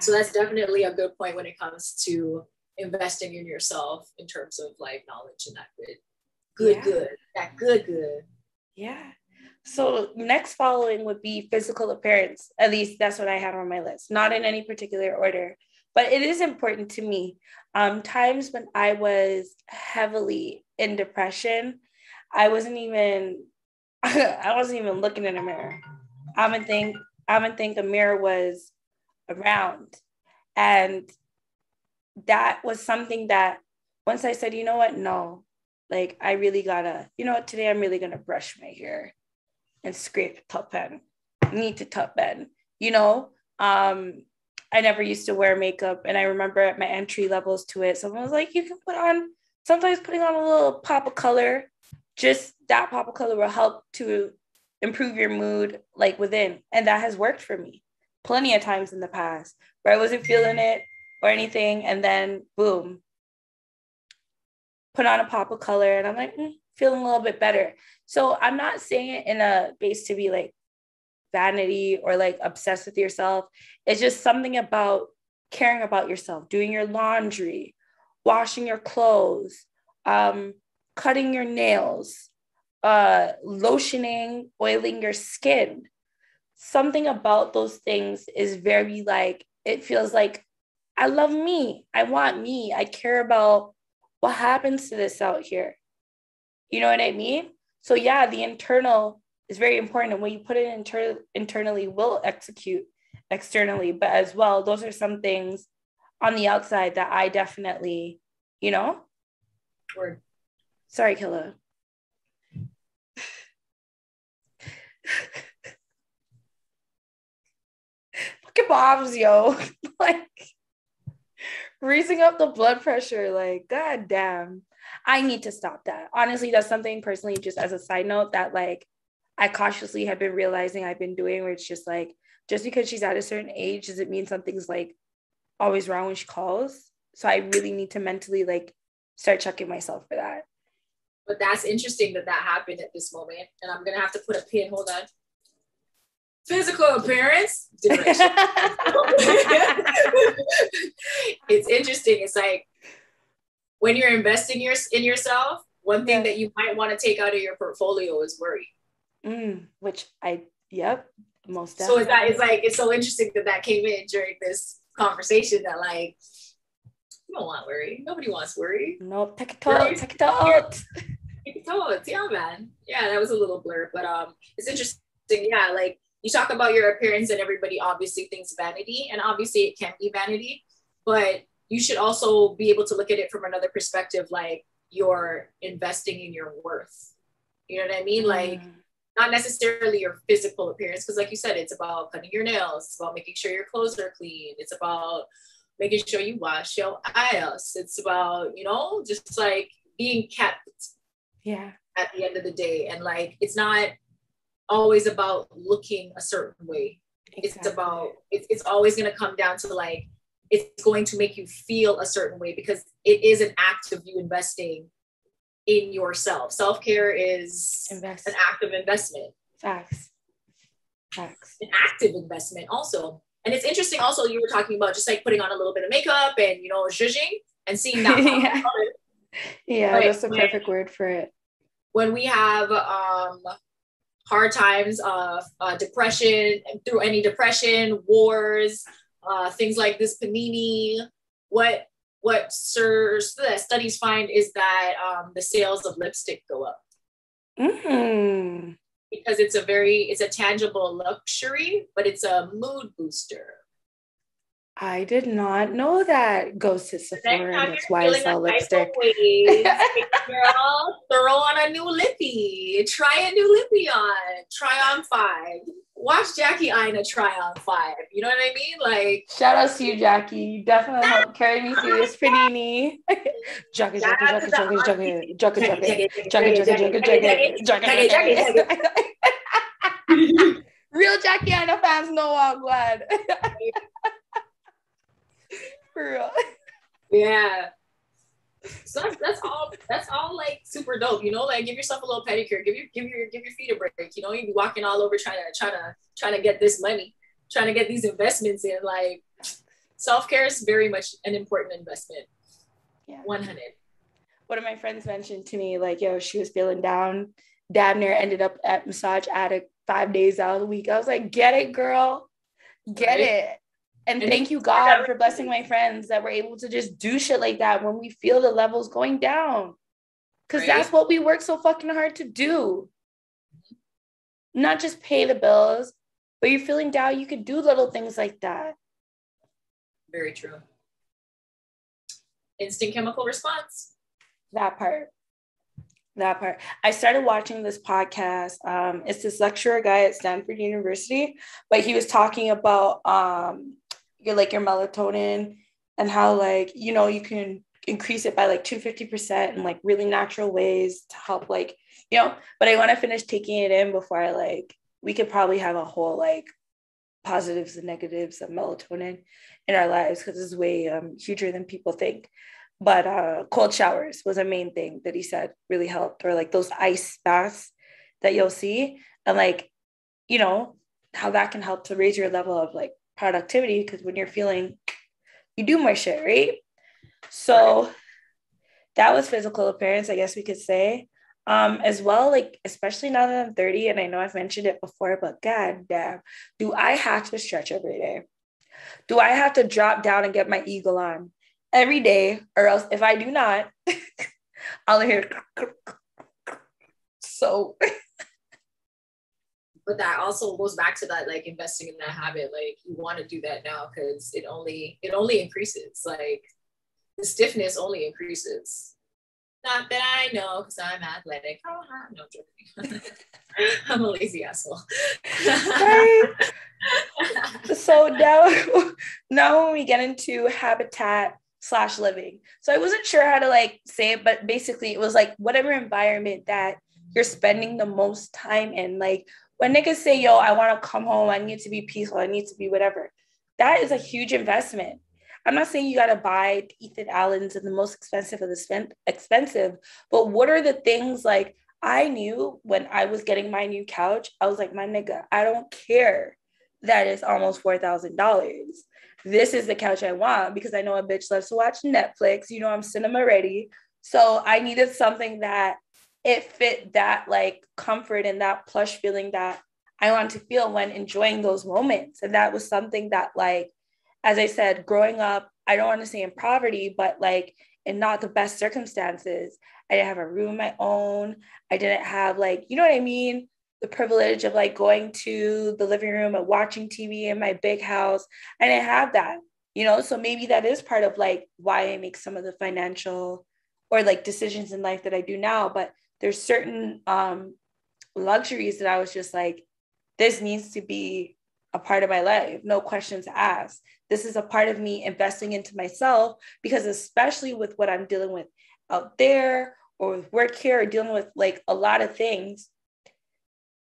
so that's definitely a good point when it comes to investing in yourself in terms of like knowledge and that good, good, yeah. good, that good, good. Yeah. So next following would be physical appearance. At least that's what I had on my list, not in any particular order, but it is important to me. Um, times when I was heavily in depression, I wasn't even, (laughs) I wasn't even looking in a mirror. I would think, I would think a mirror was around. And that was something that once I said, you know what, no, like I really gotta, you know what, today I'm really gonna brush my hair and scrape top end, need to top end, you know. Um, I never used to wear makeup, and I remember at my entry levels to it, someone was like, you can put on sometimes putting on a little pop of color, just that pop of color will help to improve your mood like within. And that has worked for me plenty of times in the past where I wasn't feeling it or anything. And then boom, put on a pop of color and I'm like, mm, feeling a little bit better. So I'm not saying it in a base to be like vanity or like obsessed with yourself. It's just something about caring about yourself, doing your laundry, washing your clothes, um, cutting your nails, uh, lotioning, oiling your skin something about those things is very like it feels like I love me. I want me. I care about what happens to this out here. You know what I mean? So yeah, the internal is very important. And when you put it inter- internally, will execute externally. But as well, those are some things on the outside that I definitely, you know. Word. Sorry, Killa. (laughs) kebabs, yo. (laughs) like raising up the blood pressure. Like, god damn. I need to stop that. Honestly, that's something personally, just as a side note, that like I cautiously have been realizing I've been doing where it's just like, just because she's at a certain age does it mean something's like always wrong when she calls. So I really need to mentally like start checking myself for that. But that's interesting that that happened at this moment. And I'm going to have to put a pin. Hold on. Physical appearance, (laughs) it's interesting. It's like when you're investing your, in yourself, one thing yeah. that you might want to take out of your portfolio is worry. Mm, which I, yep, most definitely. So it's, that, it's like, it's so interesting that that came in during this conversation that like, you don't want worry. Nobody wants worry. No, take it out, take it out. Take it out. Yeah, man. Yeah, that was a little blur, but um, it's interesting. Yeah, like you talk about your appearance, and everybody obviously thinks vanity, and obviously it can be vanity, but you should also be able to look at it from another perspective, like you're investing in your worth. You know what I mean? Like mm not necessarily your physical appearance because like you said it's about cutting your nails it's about making sure your clothes are clean it's about making sure you wash your eyes it's about you know just like being kept yeah at the end of the day and like it's not always about looking a certain way exactly. it's about it's, it's always going to come down to like it's going to make you feel a certain way because it is an act of you investing in yourself. Self care is Invest. an of investment. Facts. Facts. An active investment also. And it's interesting also, you were talking about just like putting on a little bit of makeup and, you know, zhuzhing and seeing that. (laughs) yeah, yeah that's the perfect word for it. When we have um, hard times, uh, uh, depression, through any depression, wars, uh, things like this panini, what what studies find is that um, the sales of lipstick go up. Mm. Because it's a very, it's a tangible luxury, but it's a mood booster. I did not know that goes to Sephora and that's why I sell lipstick. girl, throw on a new lippy. Try a new lippy on. Try on five watch Jackie Aina try on five. You know what I mean? Like shout out to you, Jackie. You definitely helped carry me through this panini. Jackie, Jackie, Jackie, Jackie, Jackie, Jackie, Jackie, Jackie, Jackie, Jackie, Jackie, Jackie. Real Jackie Aina fans know I'm glad. For real. Yeah. So that's, that's all that's all like super dope you know like give yourself a little pedicure give your give your give your feet a break you know you be walking all over trying to trying to trying to get this money trying to get these investments in like self-care is very much an important investment. Yeah. 100 one of my friends mentioned to me like yo she was feeling down damn near ended up at massage addict five days out of the week. I was like get it girl. Get right? it and, and thank you, God, for blessing my friends that were able to just do shit like that when we feel the levels going down. Because right? that's what we work so fucking hard to do. Not just pay the bills, but you're feeling down, you could do little things like that. Very true. Instant chemical response. That part. That part. I started watching this podcast. Um, it's this lecturer guy at Stanford University, but he was talking about um, your like your melatonin and how like you know you can increase it by like 250% in like really natural ways to help like you know but i want to finish taking it in before i like we could probably have a whole like positives and negatives of melatonin in our lives because it's way um, huger than people think. But uh, cold showers was a main thing that he said really helped or like those ice baths that you'll see. And like you know how that can help to raise your level of like productivity because when you're feeling you do more shit, right? So that was physical appearance, I guess we could say. Um, as well, like especially now that I'm 30, and I know I've mentioned it before, but god damn, do I have to stretch every day? Do I have to drop down and get my eagle on every day? Or else if I do not, (laughs) I'll hear (laughs) so but that also goes back to that like investing in that habit like you want to do that now because it only it only increases like the stiffness only increases. Not that i know because i'm athletic. Oh no I'm joking. (laughs) I'm a lazy asshole. So now, (laughs) now when we get into habitat slash living, so I wasn't sure how to like say it, but basically it was like whatever environment that you're spending the most time in. Like when niggas say, "Yo, I want to come home. I need to be peaceful. I need to be whatever," that is a huge investment. I'm not saying you got to buy Ethan Allen's and the most expensive of the expensive, but what are the things like I knew when I was getting my new couch, I was like, my nigga, I don't care that it's almost $4,000. This is the couch I want because I know a bitch loves to watch Netflix. You know, I'm cinema ready. So I needed something that it fit that like comfort and that plush feeling that I want to feel when enjoying those moments. And that was something that, like, as I said, growing up, I don't want to say in poverty, but like in not the best circumstances. I didn't have a room my own. I didn't have like, you know what I mean? The privilege of like going to the living room and watching TV in my big house. I didn't have that, you know? So maybe that is part of like why I make some of the financial or like decisions in life that I do now. But there's certain um luxuries that I was just like, this needs to be a part of my life, no questions asked. This is a part of me investing into myself because, especially with what I'm dealing with out there or with work here or dealing with like a lot of things,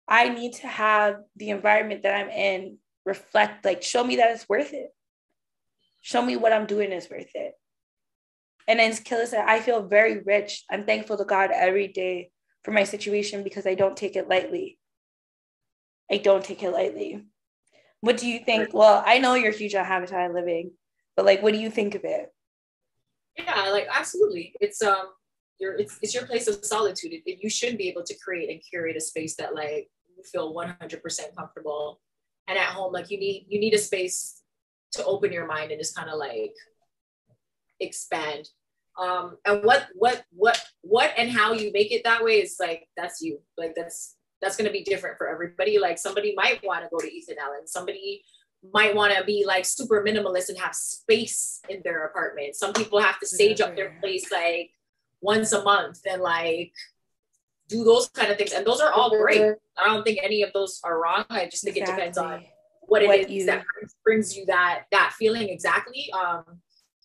I need to have the environment that I'm in reflect, like, show me that it's worth it. Show me what I'm doing is worth it. And as Killa said, I feel very rich. I'm thankful to God every day for my situation because I don't take it lightly. I don't take it lightly. What do you think? Well, I know you're huge on habitat living, but like, what do you think of it? Yeah, like absolutely. It's um, your it's, it's your place of solitude. It, you should be able to create and curate a space that like you feel 100% comfortable and at home. Like you need you need a space to open your mind and just kind of like expand. Um, and what what what what and how you make it that way is like that's you. Like that's that's to be different for everybody. Like somebody might want to go to Ethan Allen. Somebody might want to be like super minimalist and have space in their apartment. Some people have to sage up their place like once a month and like do those kind of things. And those are all great. I don't think any of those are wrong. I just think exactly. it depends on what it is you... that brings you that that feeling exactly. Um,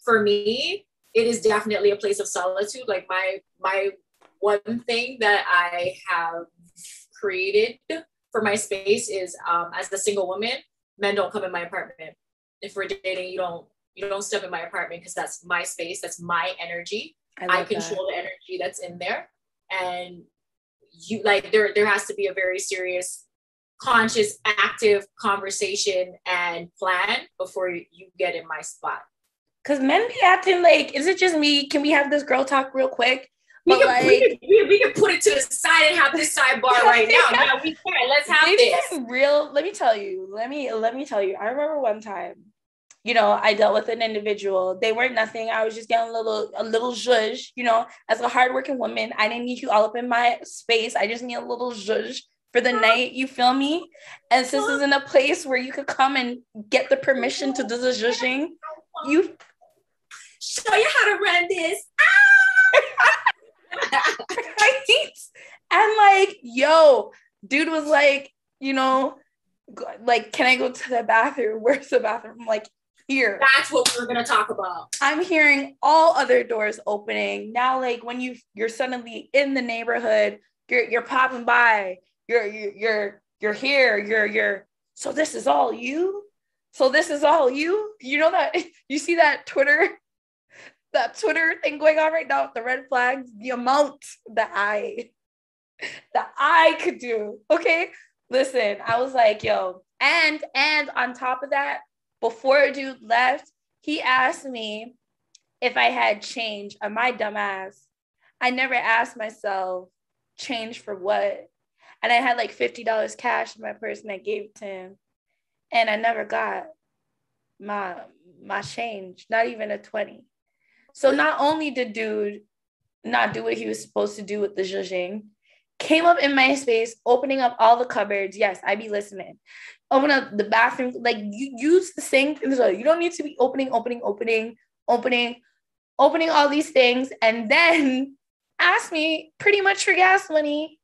for me, it is definitely a place of solitude. Like my my one thing that I have created for my space is um, as a single woman, men don't come in my apartment. If we're dating, you don't you don't step in my apartment because that's my space, that's my energy. I, I control that. the energy that's in there. And you like there there has to be a very serious conscious active conversation and plan before you get in my spot because men be acting like is it just me can we have this girl talk real quick we can, like, we, can, we, we, can put it to the side and have this sidebar (laughs) right now. Yeah, we can. Let's have this. Real. Let me tell you. Let me let me tell you. I remember one time, you know, I dealt with an individual. They weren't nothing. I was just getting a little a little zhuzh. You know, as a hardworking woman, I didn't need you all up in my space. I just need a little zhuzh for the night. You feel me? And since this is in a place where you could come and get the permission to do the (laughs) zhuzhing, you show you how to run this. Ah! (laughs) right? And like, yo, dude was like, you know, like, can I go to the bathroom? (laughs) Where's the bathroom? I'm like, here. That's what we're gonna talk about. I'm hearing all other doors opening. Now, like when you you're suddenly in the neighborhood, you're you're popping by, you're you're you're you're here, you're you're so this is all you. So this is all you. You know that (laughs) you see that Twitter that Twitter thing going on right now with the red flags, the amount that I that I could do. Okay. Listen, I was like, yo, and and on top of that, before dude left, he asked me if I had change on my dumbass. I never asked myself change for what. And I had like $50 cash in my purse and I gave it to him. And I never got my my change, not even a 20. So not only did dude not do what he was supposed to do with the zhuzhing, came up in my space, opening up all the cupboards. Yes, I be listening. Open up the bathroom, like you use the sink. You don't need to be opening, opening, opening, opening, opening all these things, and then (laughs) ask me pretty much for gas money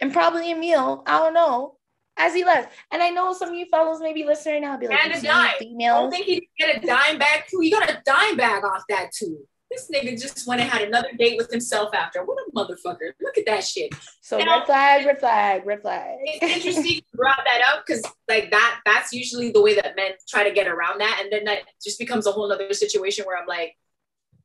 and probably a meal. I don't know. As he left. And I know some of you fellows may be listening now, be like, and a dime. Females? I don't think he get a dime bag too. He got a dime bag off that too. This nigga just went and had another date with himself after. What a motherfucker. Look at that shit. So now, red flag, red flag, red flag. It's (laughs) interesting you brought that up because like that, that's usually the way that men try to get around that. And then that just becomes a whole other situation where I'm like,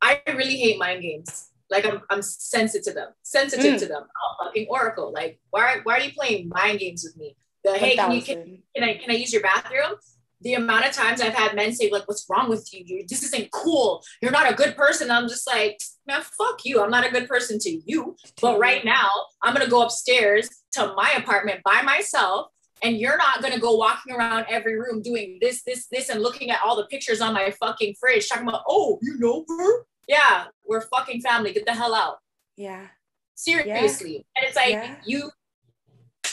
I really hate mind games. Like I'm, I'm sensitive to them, sensitive mm. to them. Oh, fucking Oracle. Like, why, why are you playing mind games with me? The hey, can you can, can I can I use your bathroom? The amount of times I've had men say like, "What's wrong with you? you this isn't cool. You're not a good person." I'm just like, man, fuck you. I'm not a good person to you. But right now, I'm gonna go upstairs to my apartment by myself and you're not gonna go walking around every room doing this, this, this, and looking at all the pictures on my fucking fridge, talking about, oh, you know her? Yeah, we're fucking family. Get the hell out. Yeah. Seriously. Yeah. And it's like yeah. you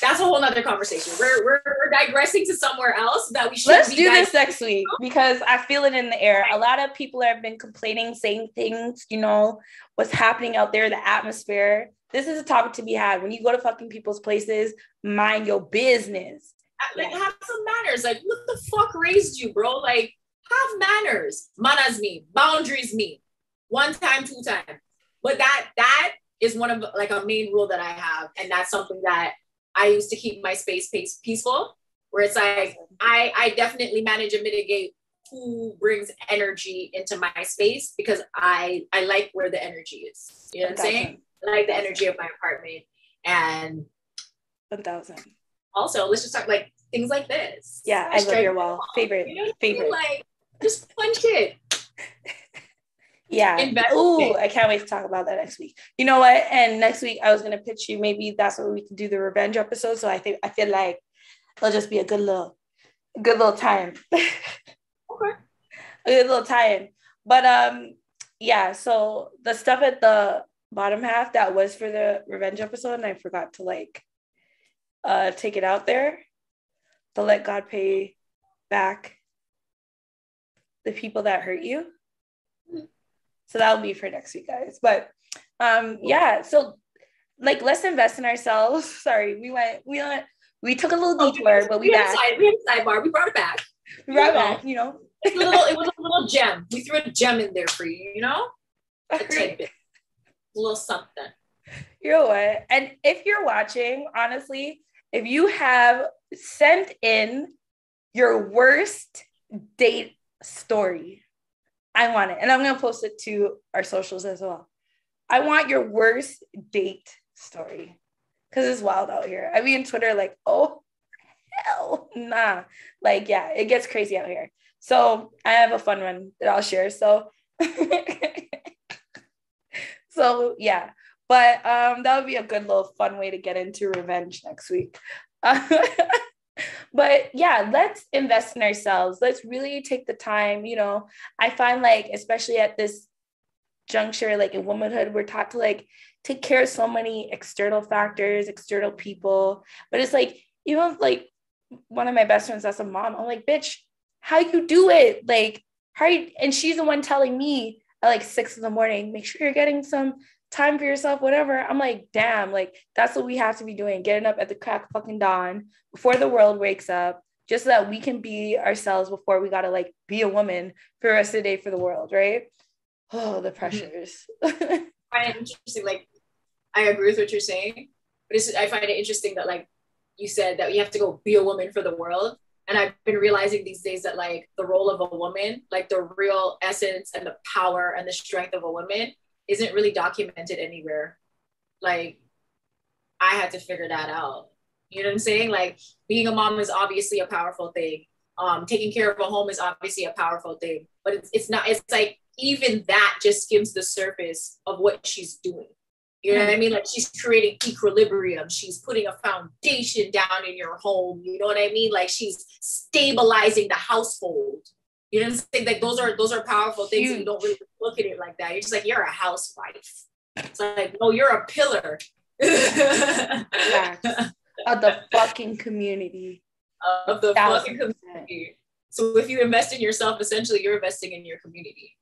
that's a whole nother conversation. We're, we're, we're digressing to somewhere else that we should. Let's do this next week because I feel it in the air. A lot of people have been complaining, saying things. You know what's happening out there, the atmosphere. This is a topic to be had. When you go to fucking people's places, mind your business. Uh, like have some manners. Like what the fuck raised you, bro? Like have manners. Manners me. Boundaries me. One time, two time. But that that is one of like a main rule that I have, and that's something that I used to keep my space peaceful, where it's like I, I definitely manage and mitigate who brings energy into my space because I I like where the energy is. You know what I'm saying? I like the energy of my apartment. And one thousand. Also, let's just talk like things like this. Yeah, I, I love your wall. Favorite. You know favorite. Like just punch it. (laughs) Yeah. Oh, I can't wait to talk about that next week. You know what? And next week I was gonna pitch you. Maybe that's what we can do the revenge episode. So I think I feel like it'll just be a good little, good little time. (laughs) okay. A good little time. But um, yeah. So the stuff at the bottom half that was for the revenge episode, and I forgot to like, uh, take it out there to let God pay back the people that hurt you so that'll be for next week, guys. But um, yeah, so like let's invest in ourselves. (laughs) Sorry, we went, we went, we took a little detour, but we, we back. Side, we had a sidebar. We brought it back. We brought it back. You know, it's a little. It was a (laughs) little gem. We threw a gem in there for you. You know, a tidbit, a little something. You know what? And if you're watching, honestly, if you have sent in your worst date story I want it. And I'm going to post it to our socials as well. I want your worst date story because it's wild out here. I mean, Twitter, like, oh, hell nah. Like, yeah, it gets crazy out here. So I have a fun one that I'll share. So, (laughs) so yeah, but um, that would be a good little fun way to get into revenge next week. (laughs) but yeah let's invest in ourselves. Let's really take the time you know. I find like especially at this juncture like in womanhood we're taught to like take care of so many external factors external people. But it's like even like one of my best friends that's a mom i'm like bitch how you do it? Like how you, and she's the one telling me at like six in the morning make sure you're getting some time for yourself, whatever. I'm like, damn, like that's what we have to be doing, getting up at the crack of fucking dawn before the world wakes up, just so that we can be ourselves before we gotta like be a woman for the rest of the day for the world, right? Oh, the mm-hmm. pressures. (laughs) I find it interesting. Like, I agree with what you're saying, but it's, I find it interesting that like you said that you have to go be a woman for the world. And I've been realizing these days that like the role of a woman, like the real essence and the power and the strength of a woman isn't really documented anywhere. Like I had to figure that out. You know what I'm saying? Like being a mom is obviously a powerful thing. Um, taking care of a home is obviously a powerful thing, but it's, it's not, it's like even that just skims the surface of what she's doing. You know what I mean? Like she's creating equilibrium. She's putting a foundation down in your home. You know what I mean? Like she's stabilizing the household. You know what I'm saying? Like those are those are powerful things. And you don't really look at it like that. You're just like you're a housewife. It's like no, you're a pillar (laughs) of the fucking community. Of the fucking community. So if you invest in yourself, essentially you're investing in your community.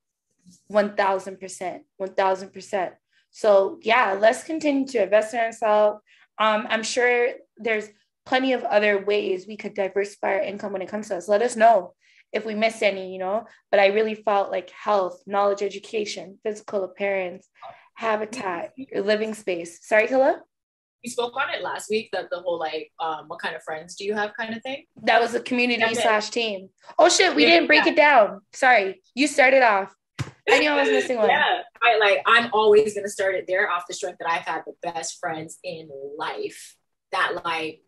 One thousand percent. One thousand percent. So yeah, let's continue to invest in ourselves. Um, I'm sure there's plenty of other ways we could diversify our income when it comes to us. Let us know if we missed any, you know. But I really felt like health, knowledge, education, physical appearance, habitat, living space. Sorry, Killa? We spoke on it last week that the whole like um what kind of friends do you have kind of thing. That was a community slash team. Oh shit, we yeah, didn't break yeah. it down. Sorry. You started off. I knew I was missing one. Yeah, I like I'm always gonna start it there off the strength that I've had the best friends in life that like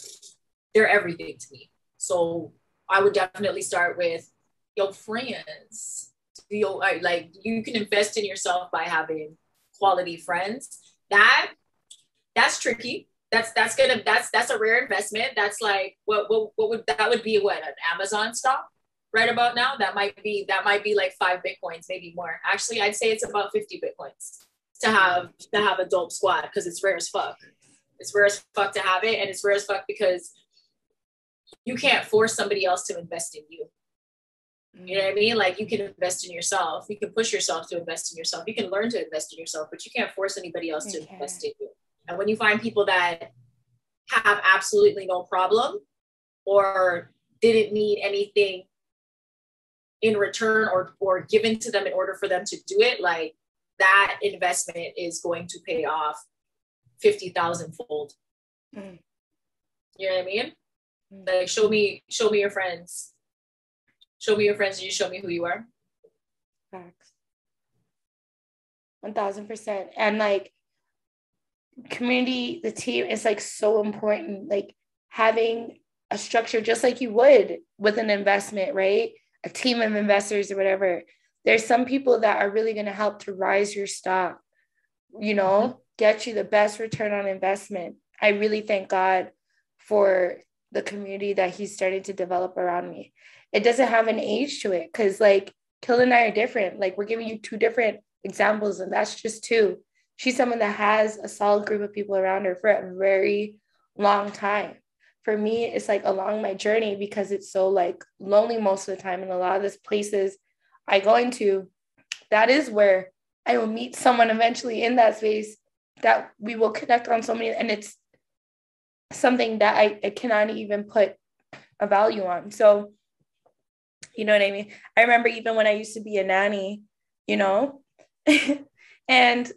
they're everything to me. So I would definitely start with your friends. Your like you can invest in yourself by having quality friends. That that's tricky. That's that's gonna that's that's a rare investment. That's like what what what would that would be what an Amazon stock right about now? That might be that might be like five bitcoins, maybe more. Actually, I'd say it's about 50 bitcoins to have to have a dope squad because it's rare as fuck. It's rare as fuck to have it, and it's rare as fuck because you can't force somebody else to invest in you. You know what I mean? Like you can invest in yourself. You can push yourself to invest in yourself. You can learn to invest in yourself, but you can't force anybody else to invest in you. And when you find people that have absolutely no problem or didn't need anything in return or or given to them in order for them to do it, like that investment is going to pay off 50,000 fold. Mm. You know what I mean? Mm. Like show me, show me your friends. Show me your friends and you show me who you are. Facts. One thousand percent. And like community, the team is like so important. Like having a structure just like you would with an investment, right? A team of investors or whatever. There's some people that are really going to help to rise your stock, you know, mm-hmm. get you the best return on investment. I really thank God for the community that he's starting to develop around me. It doesn't have an age to it because, like, Kill and I are different. Like, we're giving you two different examples, and that's just two. She's someone that has a solid group of people around her for a very long time. For me, it's like along my journey because it's so like lonely most of the time. And a lot of these places I go into, that is where I will meet someone eventually in that space that we will connect on so many. And it's something that I, I cannot even put a value on. So, you know what I mean? I remember even when I used to be a nanny, you know, (laughs) and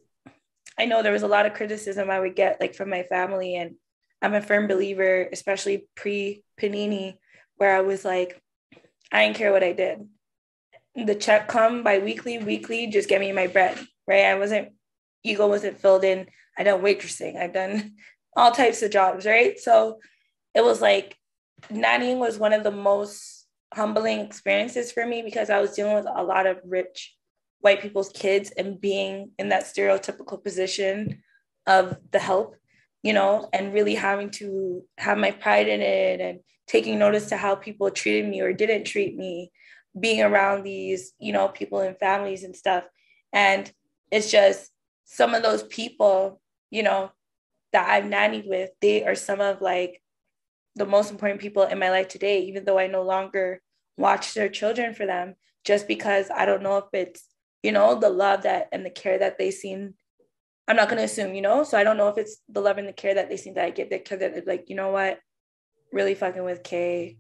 I know there was a lot of criticism I would get like from my family. And I'm a firm believer, especially pre Panini, where I was like, I didn't care what I did. The check come by weekly, weekly, just get me my bread, right? I wasn't, ego wasn't filled in. I done waitressing. I've done all types of jobs, right? So it was like nannying was one of the most humbling experiences for me because I was dealing with a lot of rich white people's kids and being in that stereotypical position of the help, you know, and really having to have my pride in it and taking notice to how people treated me or didn't treat me, being around these, you know, people and families and stuff. And it's just some of those people, you know, that I've nannied with, they are some of like the most important people in my life today, even though I no longer watch their children for them, just because I don't know if it's, you know, the love that and the care that they seem. I'm not gonna assume, you know. So I don't know if it's the love and the care that they seem that I get, the care that like, you know what, really fucking with Kay,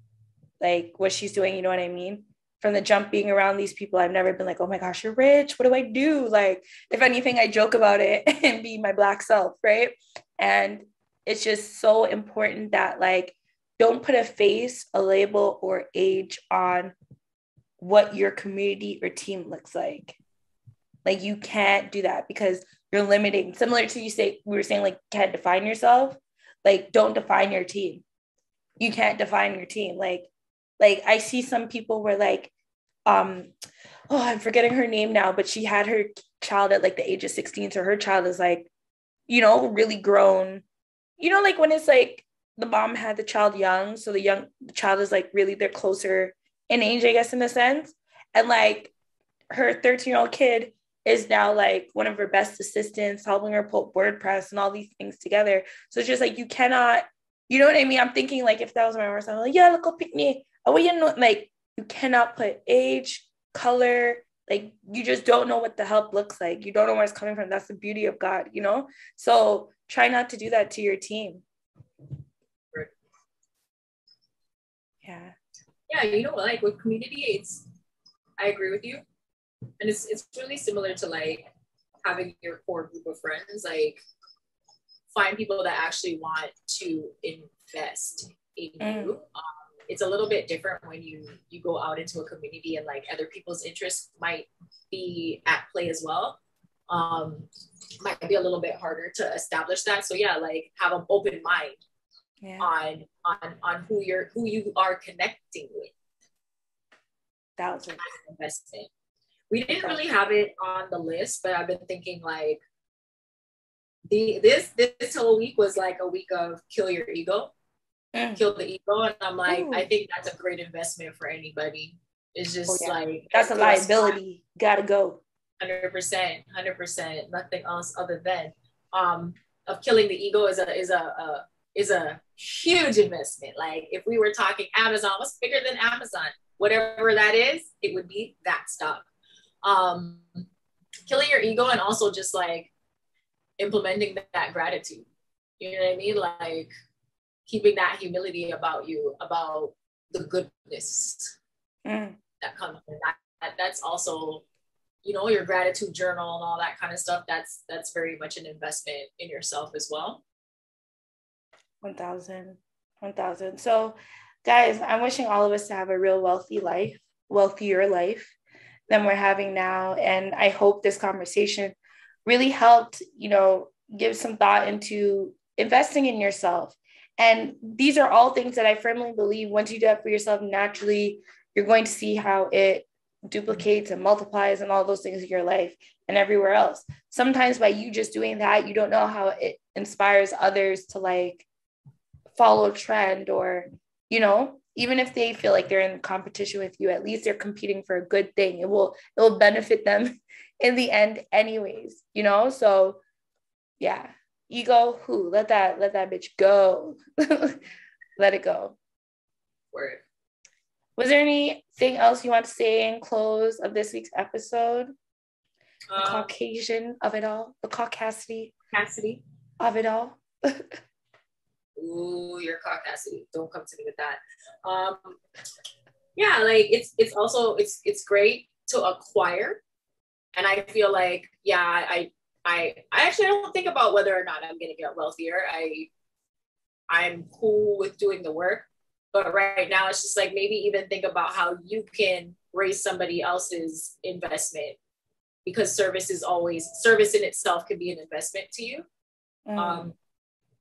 like what she's doing, you know what I mean? from the jump being around these people i've never been like oh my gosh you're rich what do i do like if anything i joke about it (laughs) and be my black self right and it's just so important that like don't put a face a label or age on what your community or team looks like like you can't do that because you're limiting similar to you say we were saying like can't define yourself like don't define your team you can't define your team like like I see some people where like, um, oh, I'm forgetting her name now, but she had her child at like the age of 16. So her child is like, you know, really grown. You know, like when it's like the mom had the child young, so the young the child is like really they're closer in age, I guess, in a sense. And like her 13 year old kid is now like one of her best assistants, helping her put WordPress and all these things together. So it's just like you cannot, you know what I mean? I'm thinking like if that was my worst, I'm like, yeah, look, go pick me oh you know like you cannot put age color like you just don't know what the help looks like you don't know where it's coming from that's the beauty of god you know so try not to do that to your team yeah, you know, like with community, it's I agree with you, and it's it's really similar to like having your core group of friends. Like find people that actually want to invest in mm. you. Um, it's a little bit different when you you go out into a community and like other people's interests might be at play as well um might be a little bit harder to establish that so yeah like have an open mind yeah. on on on who you're who you are connecting with thousand investment we didn't really have it on the list but i've been thinking like the this this whole week was like a week of kill your ego mm. kill the ego. And I'm like, Ooh. I think that's a great investment for anybody. It's just oh, yeah. like that's a liability. Gotta go. Hundred percent, hundred percent. Nothing else other than um of killing the ego is a is a, a is a huge investment. Like if we were talking Amazon, what's bigger than Amazon? Whatever that is, it would be that stock. Um, killing your ego and also just like implementing that gratitude. You know what I mean? Like keeping that humility about you, about the goodness mm. that comes that. That's also, you know, your gratitude journal and all that kind of stuff. That's that's very much an investment in yourself as well. 1000 1000 so guys i'm wishing all of us to have a real wealthy life wealthier life than we're having now. And i hope this conversation really helped you know give some thought into investing in yourself. And these are all things that I firmly believe once you do it for yourself naturally, you're going to see how it duplicates and multiplies and all those things in your life and everywhere else. Sometimes by you just doing that, you don't know how it inspires others to like follow a trend or, you know, even if they feel like they're in competition with you, at least they're competing for a good thing. It will it will benefit them (laughs) in the end anyways, you know? So yeah, ego who? Let that let that bitch go. (laughs) Let it go. Word. Was there anything else you want to say in close of this week's episode? The um, caucasian of it all? The caucasity? Cassidy. Of it all (laughs) ooh your caucasity don't come to me with that um yeah like it's it's also it's it's great to acquire and i feel like yeah i I I actually don't think about whether or not I'm gonna get wealthier. I I'm cool with doing the work, but right now it's just like maybe even think about how you can raise somebody else's investment because service is always service in itself can be an investment to you. Mm. Um,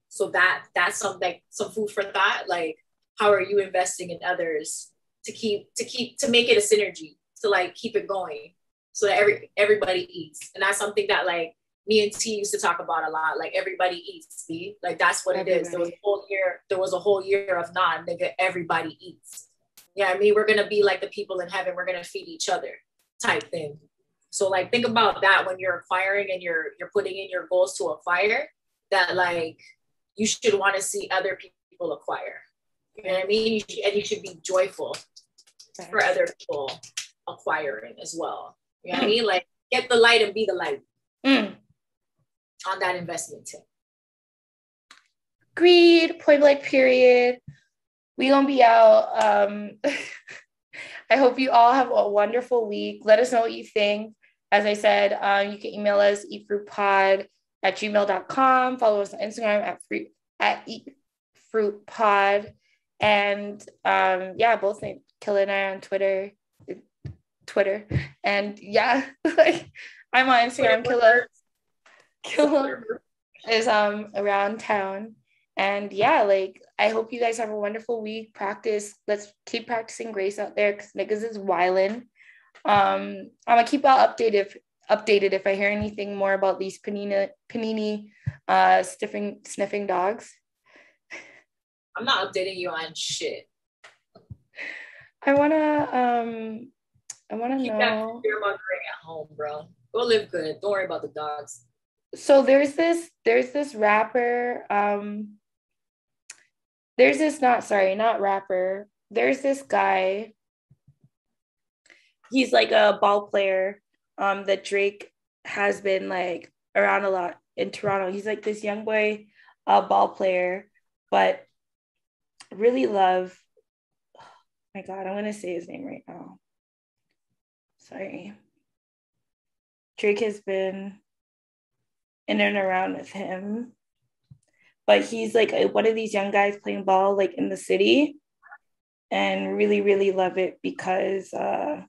so that that's something some food for thought. Like how are you investing in others to keep to keep to make it a synergy to like keep it going so that every everybody eats and that's something that like me and T used to talk about a lot. Like everybody eats, see? Like that's what everybody. it is. There was a whole year, there was a whole year of non nigga, everybody eats. Yeah, I mean, we're gonna be like the people in heaven, we're gonna feed each other type thing. So like think about that when you're acquiring and you're you're putting in your goals to acquire, that like you should want to see other people acquire. You know what I mean? And you should be joyful for other people acquiring as well. You know what I mean? Like get the light and be the light. Mm on that investment tip. Agreed. Point blank. Period. We gonna be out. Um, (laughs) I hope you all have a wonderful week. Let us know what you think. As I said, um, you can email us eatfruitpod at gmail.com. Follow us on Instagram at fruit at eatfruitpod. And um, yeah, both Killa and I on Twitter. Twitter. And yeah, (laughs) like I'm on Instagram, Killa. Killa is um around town. And yeah, like I hope you guys have a wonderful week. Practice. Let's keep practicing grace out there because niggas is wildin'. Um, I'm gonna keep y'all updated if, updated if I hear anything more about these panini panini uh sniffing sniffing dogs. I'm not updating you on shit. I wanna um I wanna keep know. that fear mongering at home, bro. Go live good. Don't worry about the dogs so there's this there's this rapper um there's this not sorry not rapper there's this guy he's like a ball player um that drake has been like around a lot in toronto he's like this young boy uh, ball player but really love my God, I'm gonna say his name right now. Sorry. Drake has been in and around with him. But he's like one of these young guys playing ball like in the city and really, really love it because uh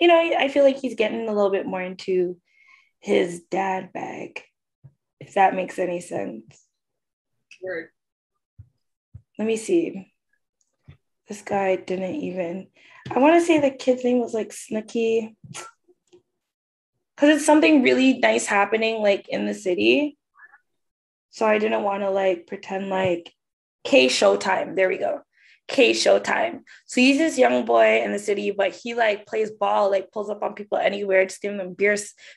you know, I feel like he's getting a little bit more into his dad bag, if that makes any sense. Word. Let me see. This guy didn't even. I want to say the kid's name was like Snooky. Because it's something really nice happening like in the city. So I didn't want to like pretend like K Showtime. There we go. K Showtime. So he's this young boy in the city, but he like plays ball, like pulls up on people anywhere, just giving them beer,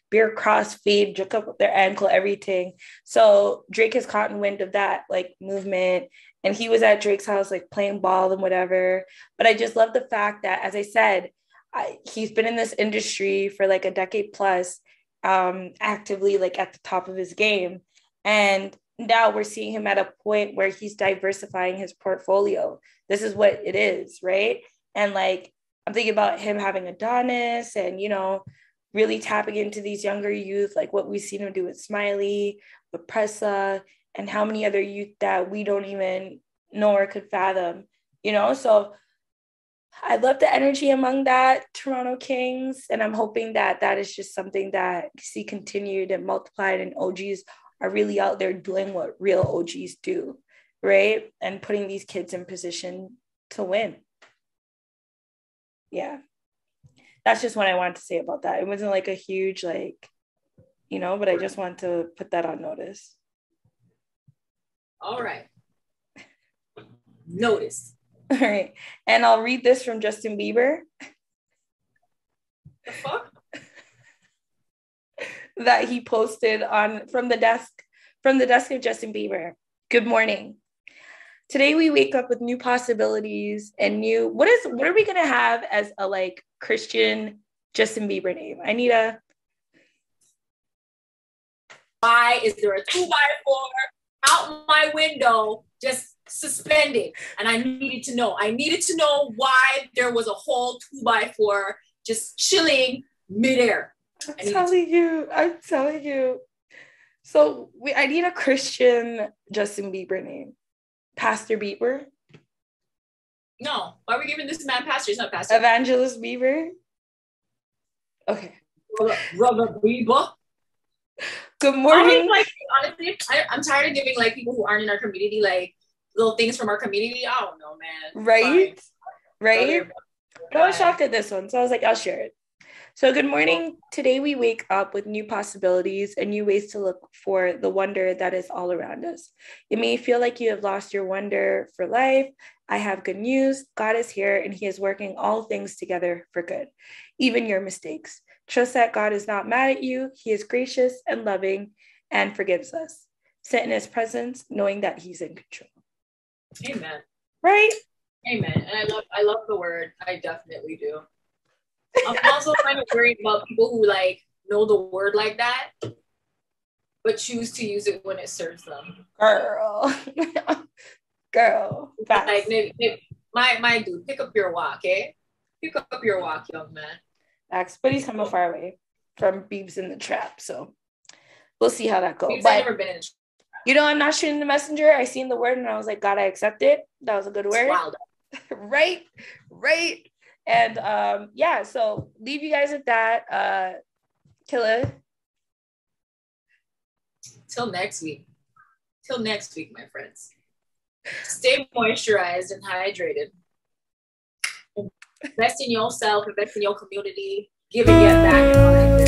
beer cross feed, jerk up their ankle, everything. So Drake has caught wind of that like movement. And he was at Drake's house, like playing ball and whatever. But I just love the fact that, as I said, I, he's been in this industry for like a decade plus, um, actively like at the top of his game. And now we're seeing him at a point where he's diversifying his portfolio. This is what it is, right? And like I'm thinking about him having Adonis and you know, really tapping into these younger youth, like what we've seen him do with Smiley, with Pressa, and how many other youth that we don't even know or could fathom, you know? So I love the energy among that Toronto Kings, and I'm hoping that that is just something that see continued and multiplied, and OGs are really out there doing what real OGs do, right? And putting these kids in position to win. Yeah. That's just what I wanted to say about that. It wasn't like a huge, like, you know, but I just want to put that on notice. All right. Notice. (laughs) All right. And I'll read this from Justin Bieber. The fuck? That he posted on from the desk from the desk of Justin Bieber. Good morning. Today we wake up with new possibilities and new what is what are we gonna have as a like Christian Justin Bieber name? I need a why is there a two by four out my window just suspended? And I needed to know. I needed to know why there was a whole two by four just chilling midair. I'm telling you, I'm telling you. So we I need a Christian Justin Bieber name. Pastor Bieber. No, why are we giving this man pastor? He's not pastor. Evangelist Bieber. Okay. Brother Bieber. Good morning. like honestly, I, am tired of giving like people who aren't in our community like little things from our community. I don't know, man. Right. Fine. Right. I was shocked at this one, so I was like, I'll share it. So, good morning. Today, we wake up with new possibilities and new ways to look for the wonder that is all around us. It may feel like you have lost your wonder for life. I have good news. God is here and He is working all things together for good, even your mistakes. Trust that God is not mad at you. He is gracious and loving and forgives us. Sit in His presence, knowing that He's in control. Amen. Right? Amen. And I love I love the word. I definitely do. I'm also kind of worried about people who like know the word like that, but choose to use it when it serves them. Girl, (laughs) girl, like my my dude, pick up your walk, eh? Pick up your walk, young man. Facts, but he's coming far away from Beebs in the trap, so we'll see how that goes. But, never been in. You know, I'm not shooting the messenger. I seen the word and I was like, God, I accept it. That was a good word. (laughs) right, right. And um, yeah, so leave you guys at that. Uh, Killa. Till next week. Till next week, my friends. Stay moisturized and hydrated. Invest in yourself, invest in your community, give get back.